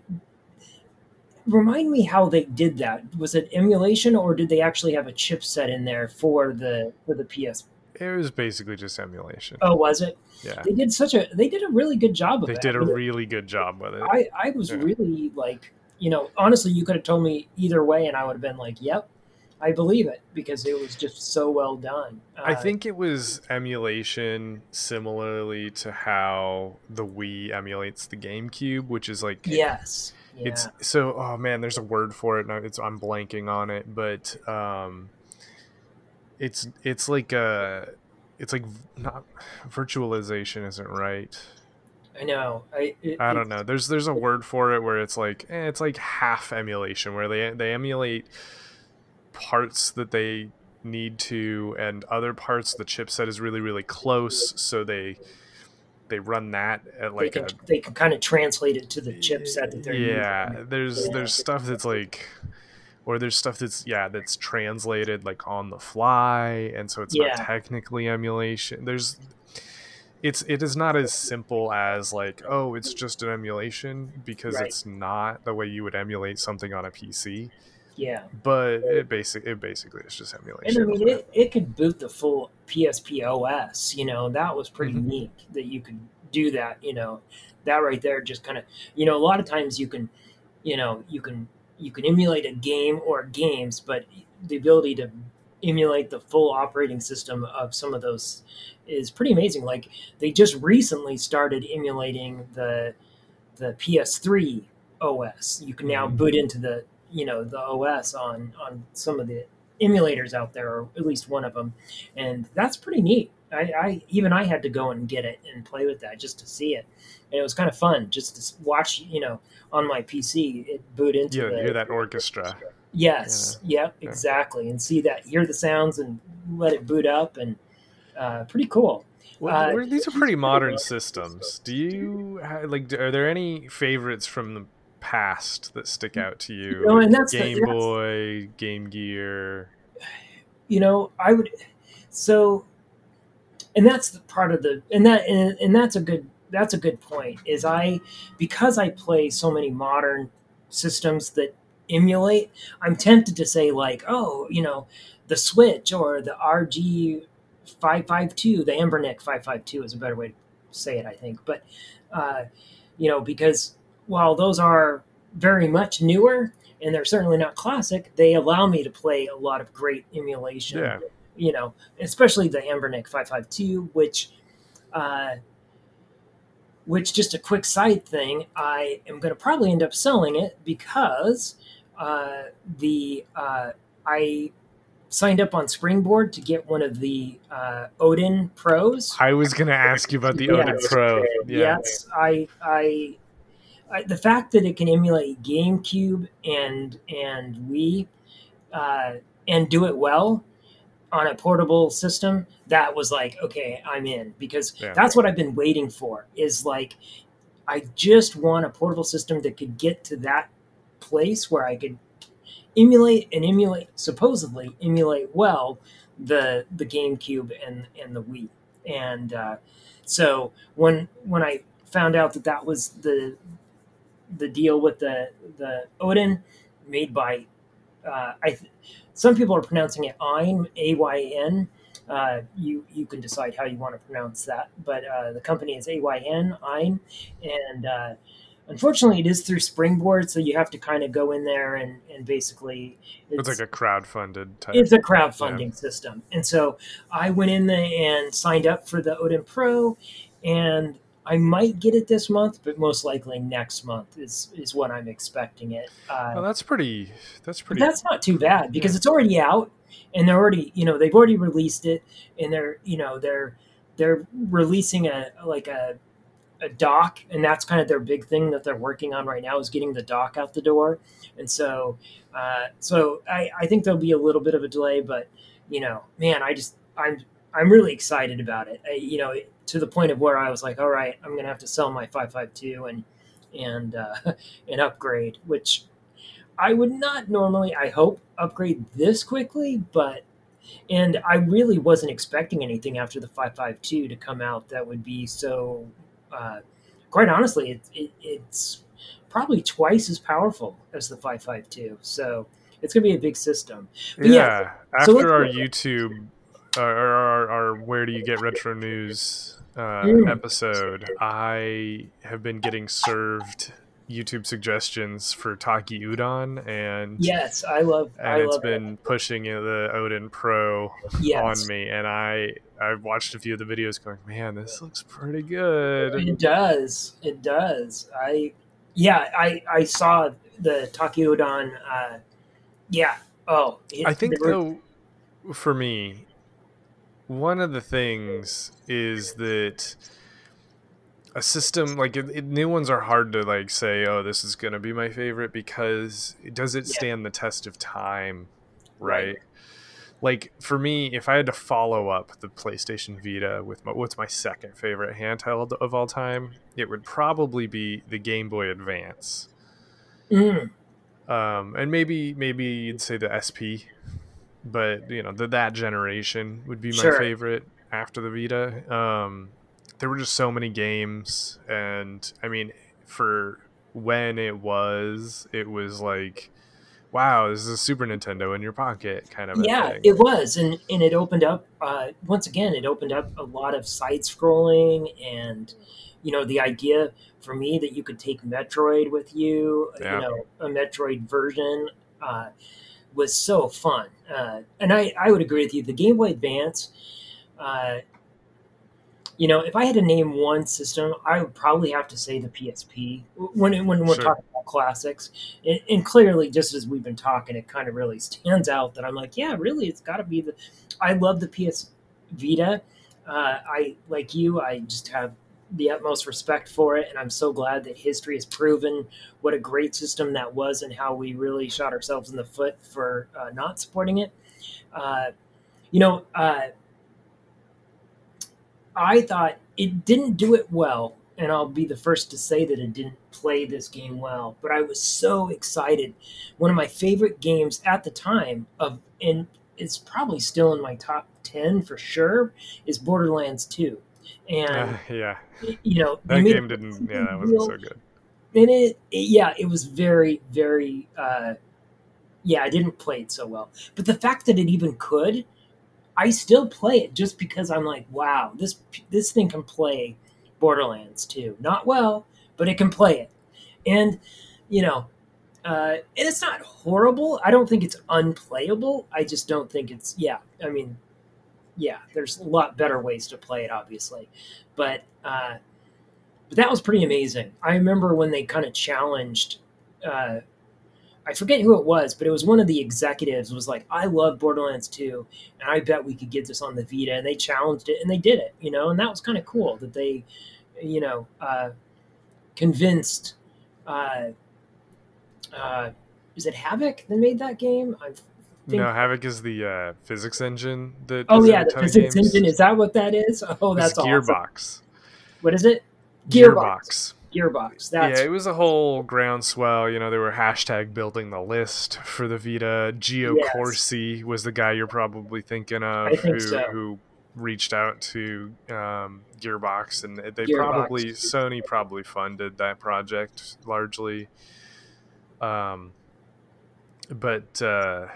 remind me how they did that. Was it emulation or did they actually have a chipset in there for the for the PS? It was basically just emulation. Oh, was it? Yeah. They did such a they did a really good job of it. They did a really good job with it. I, I was Yeah. really like, you know, honestly, you could have told me either way, and I would have been like, "Yep, I believe it," because it was just so well done. I Uh, think it was emulation similarly to how the Wii emulates the GameCube, which is like yes, yeah, it's so oh man, there's a word for it. No, it's I'm blanking on it, but um, it's it's like a it's like not virtualization isn't right. I know. I it, I don't know. There's there's a word for it where it's like eh, it's like half emulation where they they emulate parts that they need to and other parts the chipset is really really close so they they run that at like they a can they can kind of translate it to the chipset that they're yeah using. there's Yeah. there's stuff that's like or there's stuff that's yeah that's translated like on the fly and so it's Yeah. not technically emulation there's it's it is not as simple as like oh it's just an emulation because Right. it's not the way you would emulate something on a pc Yeah, but it basic it basically is just emulation. and I mean it, it could boot the full PSP OS. You know, that was pretty Mhm. neat that you could do that. You know, that right there just kind of you know a lot of times you can, you know, you can you can emulate a game or games, but the ability to emulate the full operating system of some of those is pretty amazing. Like they just recently started emulating the the PS3 OS. You can now Mhm. boot into the you know the OS on on some of the emulators out there, or at least one of them, and that's pretty neat. I, I even I had to go and get it and play with that just to see it, and it was kind of fun just to watch. You know, on my PC, it boot into you the, hear that orchestra Yes, yep, Yeah. exactly, and see that, hear the sounds, and let it boot up, and uh, pretty cool. Well, Uh, these are pretty modern systems. Do you like? Are there any favorites from the past that stick out to you? know, and that's the- Game that's- Boy, Game Gear. you know i would so and that's the part of the and that and, and that's a good that's a good point is i because i play so many modern systems that emulate, I'm tempted to say like, oh, you know, the Switch or the RG 552, the Anbernic 552 is a better way to say it, I think. But, uh, you know, because while those are very much newer and they're certainly not classic, they allow me to play a lot of great emulation. Yeah. You know, especially the Anbernic 552, which, uh, which just a quick side thing, I am going to probably end up selling it because uh, the uh, I signed up on Springboard to get one of the uh, Odin Pros. I was going to ask you about the Odin Yes. Pro. Yeah. Yes, I, I, I, the fact that it can emulate GameCube and and Wii, uh, and do it well on a portable system, that was like, okay, I'm in because Yeah. that's what I've been waiting for. Is like, I just want a portable system that could get to that place where I could emulate and emulate supposedly emulate well the the GameCube and and the Wii. And uh, so when when I found out that that was the the deal with the the Odin made by uh, I th- some people are pronouncing it Ein A Y N. Uh, you you can decide how you want to pronounce that, but uh, the company is A Y N Ein, and uh, unfortunately it is through Springboard, so you have to kind of go in there and and basically It's like a crowd-funded type. it's a crowdfunding system. And so I went in there and signed up for the Odin Pro, and I might get it this month, but most likely next month is is what I'm expecting it. Uh, well, that's pretty. That's pretty. that's not too bad because Yeah. it's already out, and they're already you know they've already released it, and they're you know they're they're releasing a like a a dock, and that's kind of their big thing that they're working on right now is getting the dock out the door. And so, uh, so I, I think there'll be a little bit of a delay, but you know, man, I just I'm I'm really excited about it. I, you know, to the point of where I was like, all right, I'm gonna have to sell my 552 and and uh, and upgrade, which I would not normally. I hope upgrade this quickly, but and I really wasn't expecting anything after the 552 to come out that would be so. Uh, quite honestly, it, it, it's probably twice as powerful as the 552. So it's going to be a big system. But yeah. yeah, so After our YouTube, uh, or our, our Where Do You Get Retro News uh, Mm. episode, I have been getting served YouTube suggestions for Taki Udon, and Yes, I love. and I it's love been pushing the Odin Pro. Yes, on me, and I I've watched a few of the videos, going, man, this looks pretty good. It does. It does. I yeah. I I saw the Taki Udon. Uh, yeah. Oh, it- I think were- though, for me, one of the things is that a system like it, it- new ones are hard to like say, oh, this is gonna be my favorite because does it Yeah. stand the test of time, Right. right? Like for me, if I had to follow up the PlayStation Vita with my, what's my second favorite handheld of all time, it would probably be the Game Boy Advance Mm, um, and maybe maybe you'd say the SP, but you know the, that generation would be my Sure. favorite after the Vita. Um, there were just so many games, and I mean, for when it was, it was like, wow, this is a Super Nintendo in your pocket kind of yeah, thing. it was, and and it opened up. Uh, once again, it opened up a lot of side scrolling, and you know the idea for me that you could take Metroid with you. Yeah. You know, a Metroid version. Uh, was so fun, uh, and I, I would agree with you. The Game Boy Advance, uh, you know, if I had to name one system, I would probably have to say the PSP. When when we're Sure. talking about classics, and, and clearly, just as we've been talking, it kind of really stands out that I'm like, yeah, really, it's got to be the. I love the PS Vita. Uh, I like you. I just have the utmost respect for it, and I'm so glad that history has proven what a great system that was, and how we really shot ourselves in the foot for uh, not supporting it. Uh, you know, uh, I thought it didn't do it well, and I'll be the first to say that it didn't play this game well. But I was so excited. One of my favorite games at the time of, and it's probably still in my top ten for sure, is Borderlands Two. And Uh, yeah, you know, that game didn't. Yeah, that wasn't so good. and it, it yeah it was very very uh yeah, I didn't play it so well. But the fact that it even could, I still play it just because I'm like, wow, this this thing can play Borderlands Two. Not well, but it can play it. And you know, uh, and it's not horrible. I don't think it's unplayable. I just don't think it's yeah. I mean, yeah, there's a lot better ways to play it, obviously, but uh, but that was pretty amazing. I remember when they kind of challenged. Uh, I forget who it was, but it was one of the executives was like, "I love Borderlands 2, and I bet we could get this on the Vita." And they challenged it, and they did it, you know, and that was kind of cool that they, you know, uh, convinced. Uh, uh, is it Havok that made that game? I think... No, Havok is the uh, physics engine that. Oh yeah, the physics engine. Is that what that is? Oh, that's it's Gearbox. Awesome. What is it? Gearbox. Gearbox. Gearbox. That's... Yeah, it was a whole groundswell. You know, they were hashtag building the list for the Vita. Gio yes. Corsi was the guy you're probably thinking of, think who, so. who reached out to um, Gearbox, and they Gearbox. probably Sony probably funded that project largely. Um, but uh,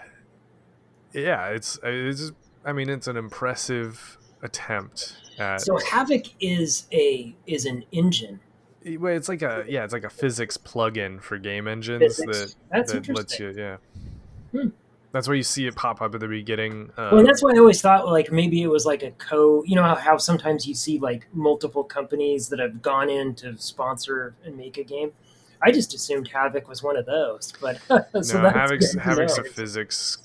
yeah, it's it's. I mean, it's an impressive attempt. At, so Havok is a is an engine. Well, it's like a yeah, it's like a physics plugin for game engines physics. that that's that lets you yeah. Hmm. That's why you see it pop up at the beginning. Um, well, that's why I always thought like maybe it was like a co. You know how, how sometimes you see like multiple companies that have gone in to sponsor and make a game. I just assumed Havok was one of those, but so no, Havok's, Havok's a physics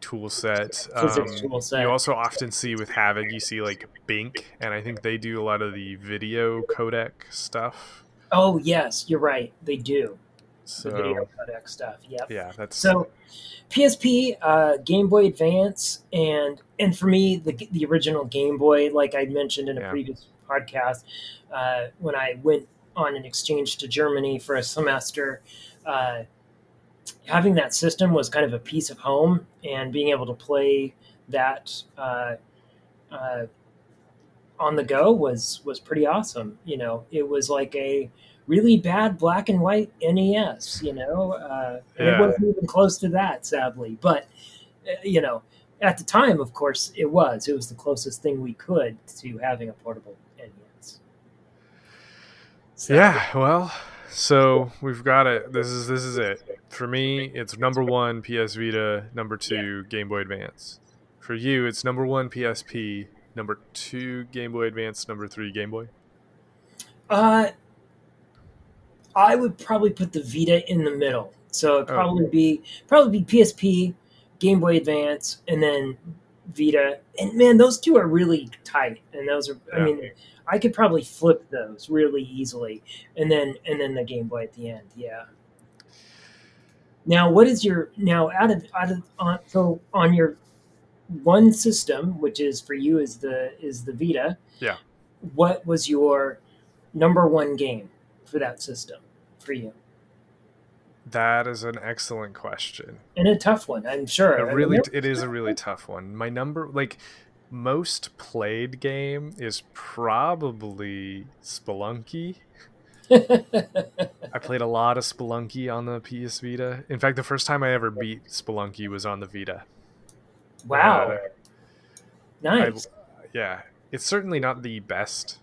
tool set. Physics um, tool set. You also often see with Havok, you see like Bink, and I think they do a lot of the video codec stuff. Oh yes, you're right. They do so, the video codec stuff. Yep. Yeah, that's so. PSP, uh, Game Boy Advance, and and for me, the the original Game Boy, like I mentioned in a Yeah. previous podcast, uh, when I went on an exchange to Germany for a semester, uh, having that system was kind of a piece of home, and being able to play that uh, uh, on the go was was pretty awesome. You know, it was like a really bad black and white NES. You know, uh, and it wasn't even close to that, sadly. But uh, you know, at the time, of course, it was. It was the closest thing we could to having a portable NES. So- Yeah, well, so we've got it. This is this is it. For me, it's number one PS Vita, number two Game Boy Advance. For you, it's number one PSP, number two Game Boy Advance, number three Game Boy. Uh, I would probably put the Vita in the middle. So it'd Oh. probably be probably be PSP, Game Boy Advance, and then Vita. And man, those two are really tight. And those are I mean, I could probably flip those really easily. And then and then the Game Boy at the end. Yeah. Now, what is your now out of out of on so on your one system, which is for you is the is the Vita. Yeah. What was your number one game for that system for you? That is an excellent question. And a tough one, I'm sure. A really, it is a really tough one. My number, like most played game, is probably Spelunky. I played a lot of Spelunky on the PS Vita. In fact, the first time I ever beat Spelunky was on the Vita. wow. Uh, nice. yeah, it's certainly not the best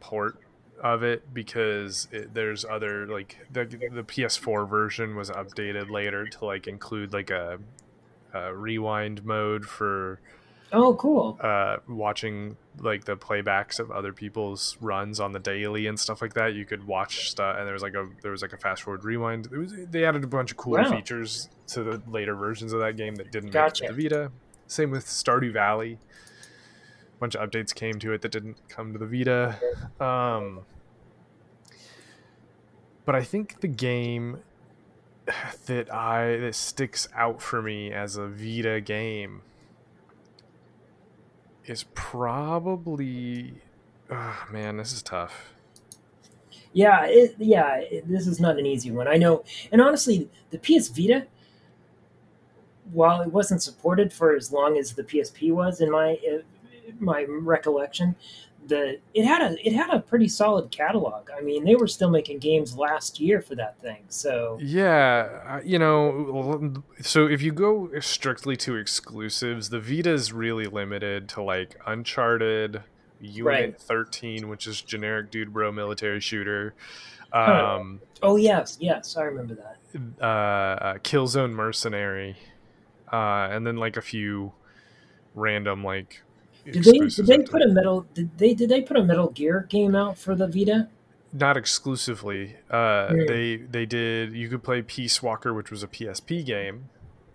port of it because it, there's other like the the PS4 version was updated later to like include like a, a rewind mode for oh, cool. uh, watching like the playbacks of other people's runs on the daily and stuff like that. You could watch stuff, and there was like a there was like a fast forward rewind. Was they added a bunch of cool Wow. features to the later versions of that game that didn't Gotcha. make it to the Vita. Same with Stardew Valley. A bunch of updates came to it that didn't come to the Vita. Um, but I think the game that I that sticks out for me as a Vita game is probably oh man this is tough Yeah, it, yeah. It, this is not an easy one. I know, and honestly, the PS Vita, while it wasn't supported for as long as the PSP was, in my uh, my recollection, the it had a it had a pretty solid catalog. I mean, they were still making games last year for that thing. So Yeah, uh, you know, so if you go strictly to exclusives, the Vita is really limited to like Uncharted, Unit Right. 13, which is generic dude bro military shooter. Huh. Um, oh yes, yes, I remember that. uh, uh, Killzone Mercenary, uh, and then like a few random like. Did they did they put a metal did they did they put a Metal Gear game out for the Vita? not exclusively. Uh, Hmm. They they did. You could play Peace Walker, which was a PSP game,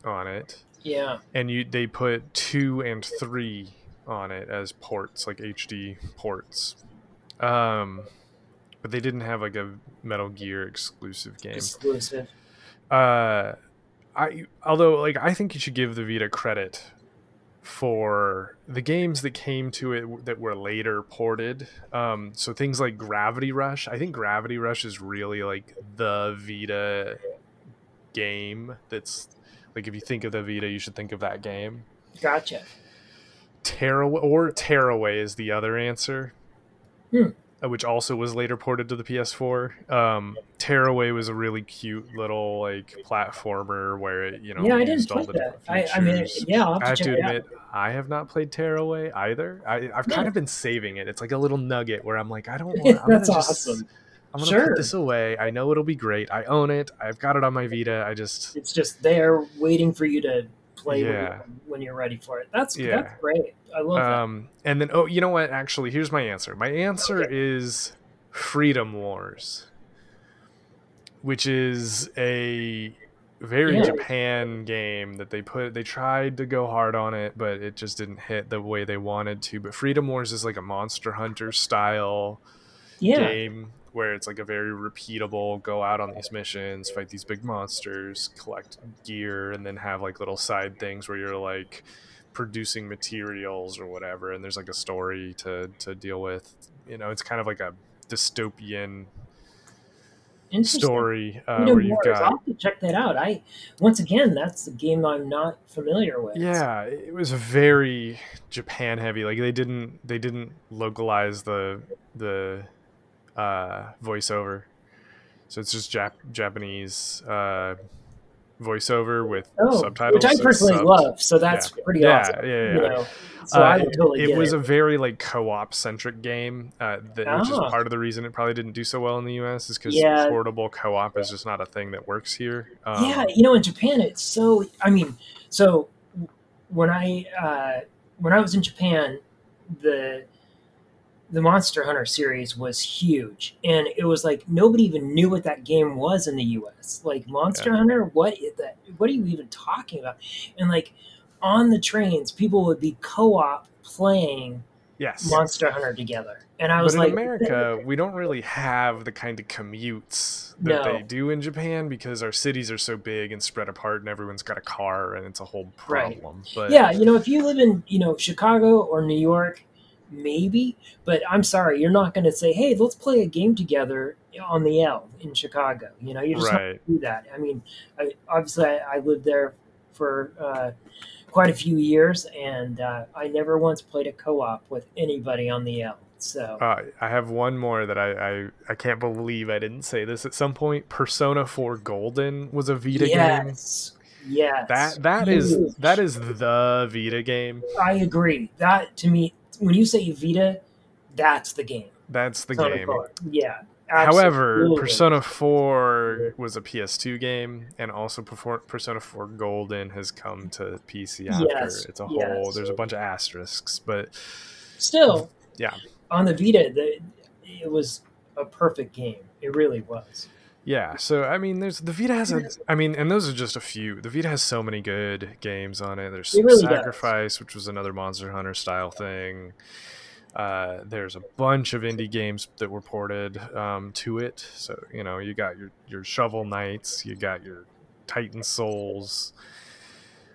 on it, Yeah. and you they put two and three on it as ports, like HD ports. Um, but they didn't have like a Metal Gear exclusive game. Exclusive. Uh, I although like I think you should give the Vita credit for the games that came to it that were later ported. Um, so things like Gravity Rush. I think Gravity Rush is really like the Vita game. That's like if you think of the Vita, you should think of that game. Gotcha. Tearaway or Tearaway is the other answer. Hmm. Uh, Which also was later ported to the PS4. Um, Tearaway was a really cute little like platformer where it, you know, yeah, I didn't all play the that. I, I mean, yeah, I'll have I to have to admit, I have not played Tearaway either. I, I've kind of been saving it. It's like a little nugget where I'm like, I don't want. That's just, awesome. I'm gonna Sure. put this away. I know it'll be great. I own it. I've got it on my Vita. I just It's just there waiting for you to play when, Yeah. when you're ready for it. That's Yeah. that's great. I love that. um, and then oh, you know what? Actually, here's my answer. My answer is Freedom Wars, which is a very Yeah. Japan game that they put. They tried to go hard on it, but it just didn't hit the way they wanted to. But Freedom Wars is like a Monster Hunter style Yeah. game where it's like a very repeatable go out on these missions fight these big monsters collect gear and then have like little side things where you're like producing materials or whatever and there's like a story to to deal with you know it's kind of like a dystopian story uh, Freedom where you've got I'll have to check that out. I once again, that's a game I'm not familiar with. yeah it was very japan heavy like they didn't they didn't localize the the uh voiceover so it's just Jap- japanese uh voiceover with Oh, subtitles which I personally love. So that's pretty Yeah, awesome. yeah, yeah, You yeah. know, so Uh, I would totally it was it. a very like co-op centric game uh, that, which is Ah. part of the reason it probably didn't do so well in the us is because Yeah. portable co-op is just not a thing that works here um, yeah, you know, in Japan, it's so. I mean, so when I uh, when I was in Japan, the the Monster Hunter series was huge, and it was like nobody even knew what that game was in the U.S. Like Monster Yeah. Hunter, what is that? What are you even talking about? And like on the trains, people would be co-op playing yes Monster Hunter together, and I was but in like, America, we don't really have the kind of commutes that No. they do in Japan because our cities are so big and spread apart, and everyone's got a car, and it's a whole Right. problem. But yeah, you know, if you live in you know Chicago or New York, maybe. But I'm sorry, you're not going to say, "Hey, let's play a game together on the L in Chicago." You know, you're just not right, to do that. I mean, I, obviously, I, I lived there for uh, quite a few years, and uh, I never once played a co-op with anybody on the L. So uh, I have one more that I, I I can't believe I didn't say this at some point. Persona Four Golden was a Vita game. yes, yes, That that is Huge. that is the Vita game. I agree. That to me, when you say Vita, that's the game. That's the Persona game. 4. Yeah. However. Persona 4 was a PS2 game, and also Persona 4 Golden has come to PC after. Yes, It's a whole. yes. There's a bunch of asterisks, but still, Yeah. on the Vita, the, it was a perfect game. It really was. Yeah. So I mean, there's the Vita has a. I mean, and those are just a few. The Vita has so many good games on it. There's It really does. Sacrifice, which was another Monster Hunter style thing. Uh, there's a bunch of indie games that were ported um, to it. So you know, you got your your Shovel Knights, you got your Titan Souls.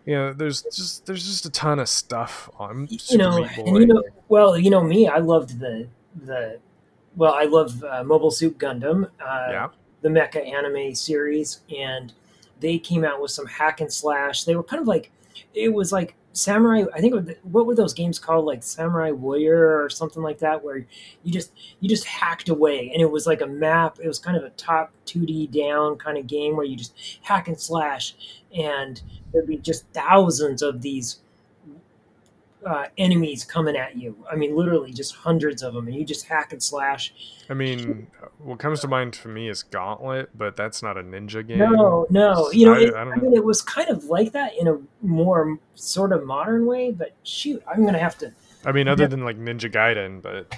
You know, there's just there's just a ton of stuff on you Super know, Meat Boy. and you know, well, you know me, I loved the the. Well, I love uh, Mobile Suit Gundam, uh, yeah, the mecha anime series, and they came out with some hack and slash. They were kind of like, it was like samurai i think what were those games called like samurai warrior or something like that where you just you just hacked away and it was like a map it was kind of a top 2d down kind of game where you just hack and slash and there'd be just thousands of these uh, enemies coming at you. I mean, literally just hundreds of them, and you just hack and slash. I mean, what comes to mind for me is Gauntlet, but that's not a ninja game. No, no, you know, I, it, I, I mean, it was kind of like that in a more sort of modern way. But shoot, I'm gonna have to. I mean, other yeah. than like Ninja Gaiden, but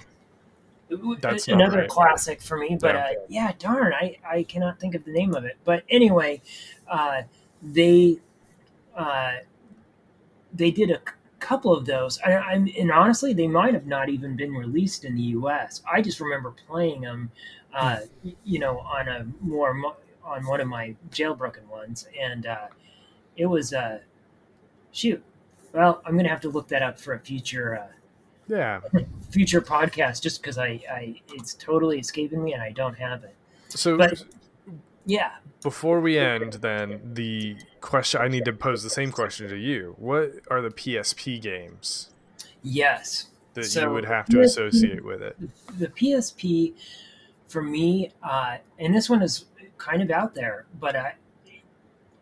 that's another right. classic for me. But yeah. Uh, yeah, darn, I I cannot think of the name of it. But anyway, uh, they. Uh, they did a couple of those. I, I, and honestly, they might have not even been released in the U.S. I just remember playing them, uh, you know, on a more on one of my jailbroken ones, and uh, it was uh, shoot. Well, I'm gonna have to look that up for a future. Uh, yeah. Future podcast, just because I, I, it's totally escaping me and I don't have it. So, but, yeah. Before we end, then the question I need to pose the same question to you: What are the PSP games? Yes. That so you would have to PSP, associate with it. The PSP, for me, uh, and this one is kind of out there, but I,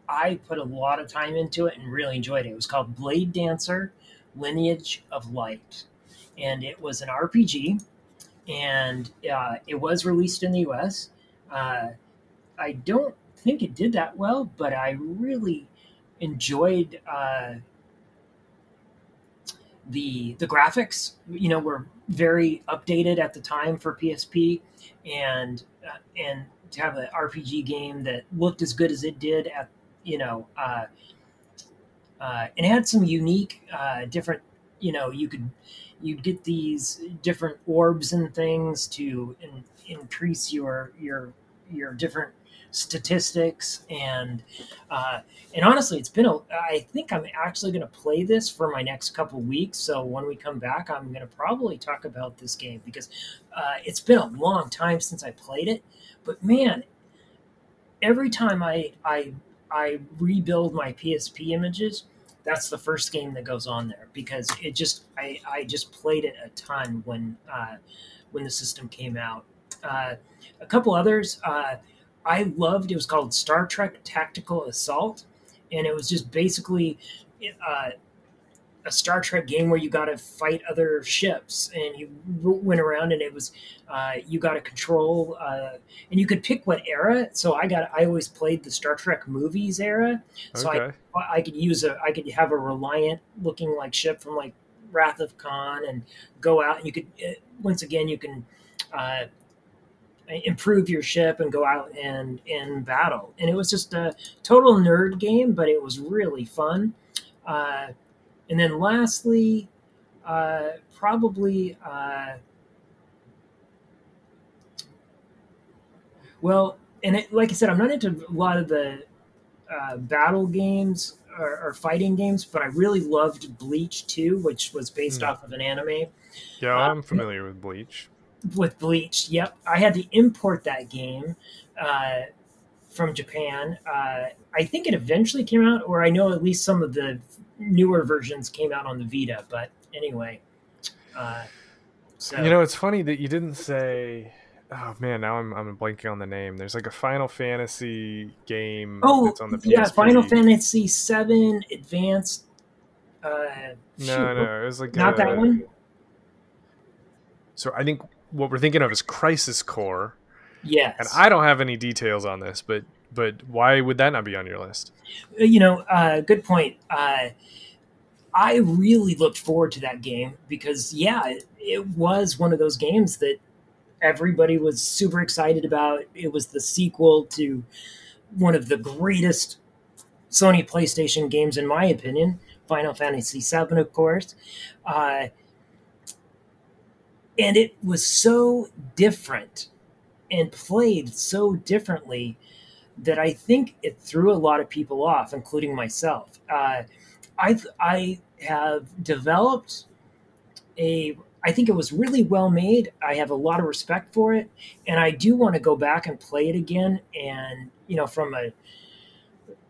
I put a lot of time into it and really enjoyed it. It was called Blade Dancer: Lineage of Light, and it was an RPG, and uh, it was released in the U.S. Uh, I don't think it did that well, but I really enjoyed uh, the the graphics. You know, were very updated at the time for PSP, and uh, and to have an RPG game that looked as good as it did at you know, uh, uh, and had some unique uh, different. You know, you could you'd get these different orbs and things to in, increase your your your different statistics and uh, and honestly it's been a i think i'm actually going to play this for my next couple weeks. So when we come back i'm going to probably talk about this game because uh, it's been a long time since i played it. But man every time i i i rebuild my psp images that's the first game that goes on there because it just i i just played it a ton when uh, when the system came out. Uh, a couple others uh, I loved. It was called Star Trek Tactical Assault, and it was just basically uh, a Star Trek game where you got to fight other ships, and you went around, and it was uh, you got to control, uh, and you could pick what era. So I got I always played the Star Trek movies era, so okay. I I could use a I could have a Reliant looking like ship from like Wrath of Khan and go out, and you could uh, once again you can uh, improve your ship and go out and and battle. And it was just a total nerd game, but it was really fun. Uh, and then lastly, uh, probably uh, well, and it, like I said, I'm not into a lot of the uh, battle games or, or, fighting games, but I really loved Bleach too, which was based mm. off of an anime. Yeah, I'm uh, familiar with Bleach with Bleach. Yep, I had to import that game uh, from Japan. Uh, I think it eventually came out, or I know at least some of the newer versions came out on the Vita. But anyway, uh, so you know, it's funny that you didn't say. Oh man, now I'm I'm blanking on the name. There's like a Final Fantasy game. Oh, that's on the PSP. yeah, Final Fantasy Seven Advanced. Uh, no, shoot, no, it was like not a, that one. So I think what we're thinking of is Crisis Core. Yes. And I don't have any details on this, but but why would that not be on your list? Uh, you know, uh, good point. Uh, I really looked forward to that game because, yeah, it, it, was one of those games that everybody was super excited about. It was the sequel to one of the greatest Sony PlayStation games, in my opinion, Final Fantasy VII, of course. Uh, and it was so different and played so differently that I think it threw a lot of people off, including myself. Uh, I I have developed a. I think it was really well made. I have a lot of respect for it, and I do want to go back and play it again. And you know, from a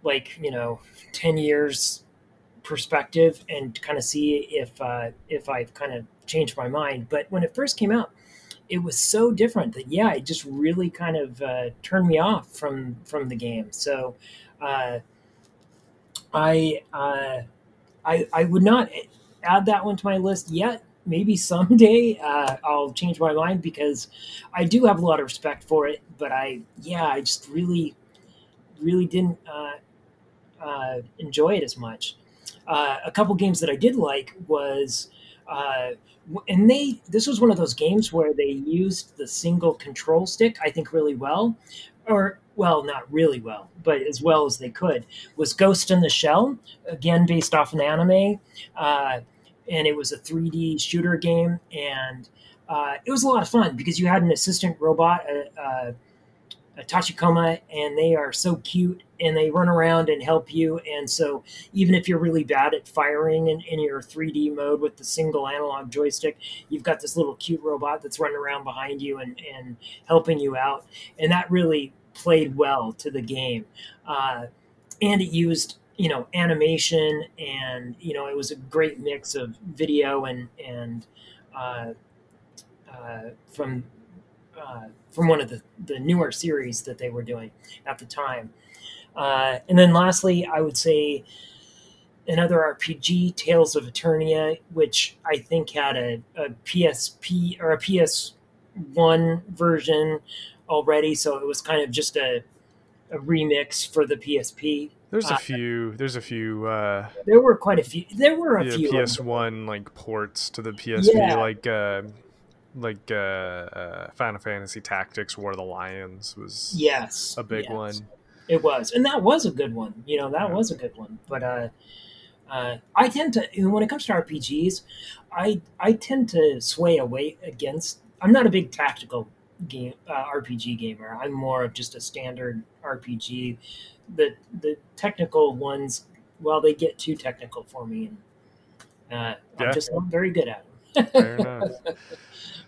like you know, ten years perspective and kind of see if uh, if I've kind of changed my mind. But when it first came out, it was so different that yeah, it just really kind of uh, turned me off from from the game. So uh, I uh, I I would not add that one to my list yet. Maybe someday uh, I'll change my mind because I do have a lot of respect for it. But I yeah, I just really really didn't uh, uh, enjoy it as much. A couple games that I did like was, and they this was one of those games where they used the single control stick I think really well, or well not really well, but as well as they could. Was Ghost in the Shell again based off an anime, uh, and it was a 3D shooter game and. Uh, it was a lot of fun because you had an assistant robot, uh, Tachikoma, and they are so cute and they run around and help you. And so, even if you're really bad at firing in, in your 3D mode with the single analog joystick, you've got this little cute robot that's running around behind you and, and helping you out. And that really played well to the game. Uh, and it used you know animation and you know it was a great mix of video and and uh, uh, from uh, from one of the, the newer series that they were doing at the time. Uh, and then lastly, I would say another RPG, Tales of Eternia, which I think had a, a PSP or a PS1 version already. So it was kind of just a, a remix for the PSP. There's a uh, few. There's a few. Uh, there were quite a few. There were a yeah, few PS1 like ports to the PSP, yeah. like uh, like uh, uh, Final Fantasy Tactics War of the Lions was yes a big yes. one. It was, and that was a good one. You know, that yeah. was a good one. But uh, uh, I tend to when it comes to RPGs, I I tend to sway away against. I'm not a big tactical game uh, RPG gamer. I'm more of just a standard RPG. The the technical ones, well, they get too technical for me, and uh, I'm just not very good at them. Fair enough.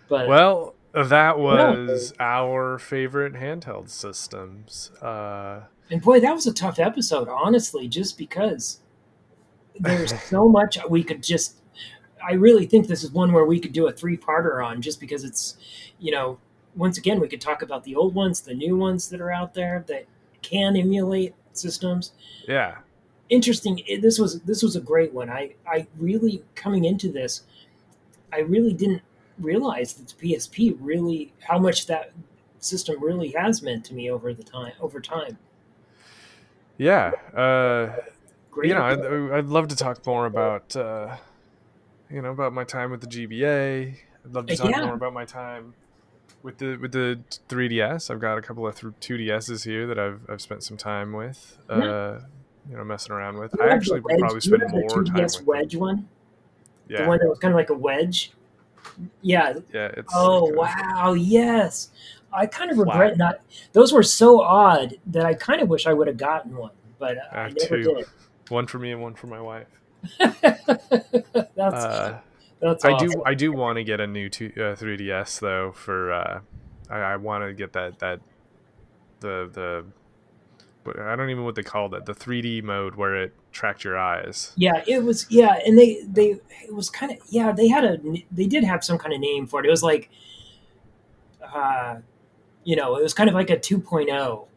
But well, that was yeah. our favorite handheld systems. Uh, and boy, that was a tough episode, honestly, just because there's so much we could just. I really think this is one where we could do a three-parter on, just because it's, you know, once again we could talk about the old ones, the new ones that are out there that can emulate systems. Yeah. Interesting. This was this was a great one. I I really coming into this, I really didn't realize that the PSP really how much that system really has meant to me over the time over time. Yeah, uh, you know, I'd, I'd, love to talk more about uh, you know about my time with the GBA. I'd love to talk yeah. more about my time with the with the 3DS. I've got a couple of 2DSs here that I've I've spent some time with. Yeah. Uh, you know, messing around with. I actually would probably spend more time with the wedge one. Yeah, the one that was kind of like a wedge. Yeah. Yeah. It's oh wow! Yes, I kind of regret flat. not. Those were so odd that I kind of wish I would have gotten one, but I, I never two. did. One for me and one for my wife. that's uh, that's. I do. I do want to get a new two, uh, 3ds though. For uh, I, I want to get that that the the I don't even know what they called it, the 3D mode where it tracked your eyes. Yeah, it was yeah, and they they it was kind of yeah, they had a they did have some kind of name for it. It was like uh you know, it was kind of like a 2.0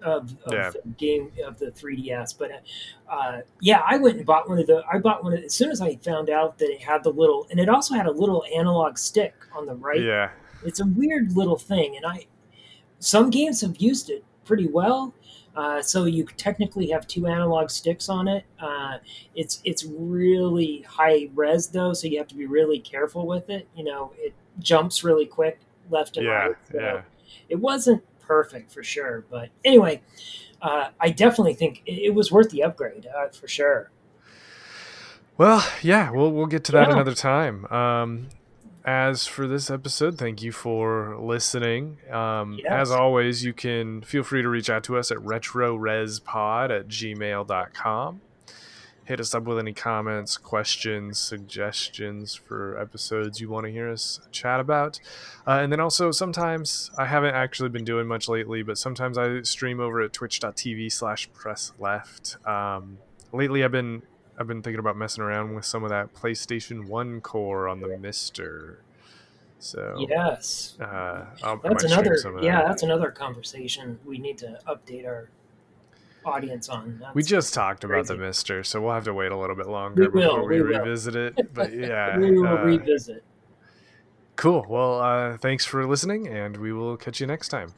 of, of yeah. game of the 3DS. But uh, yeah, I went and bought one of the. I bought one of, as soon as I found out that it had the little, and it also had a little analog stick on the right. Yeah, it's a weird little thing, and I some games have used it pretty well. Uh, so you technically have two analog sticks on it. Uh, it's it's really high res though, so you have to be really careful with it. You know, it jumps really quick left and yeah, right. So yeah. It wasn't perfect for sure, but anyway, uh, I definitely think it, it, was worth the upgrade uh, for sure. Well, yeah, we'll we'll get to that yeah. another time. Um, as for this episode, thank you for listening. Um, yes. As always, you can feel free to reach out to us at retrorespod at gmail.com. Hit us up with any comments, questions, suggestions for episodes you want to hear us chat about. Uh, and then also, sometimes I haven't actually been doing much lately, but sometimes I stream over at twitch.tv slash press left. Um, lately, I've been I've been thinking about messing around with some of that PlayStation One core on the Mister. So yes, uh, that's another. Yeah, that. that's another conversation we need to update our audience on. That's we just talked crazy. about the Mister, so we'll have to wait a little bit longer we will, before we, we revisit it. But yeah, we will uh, revisit. Cool. Well, uh, thanks for listening, and we will catch you next time.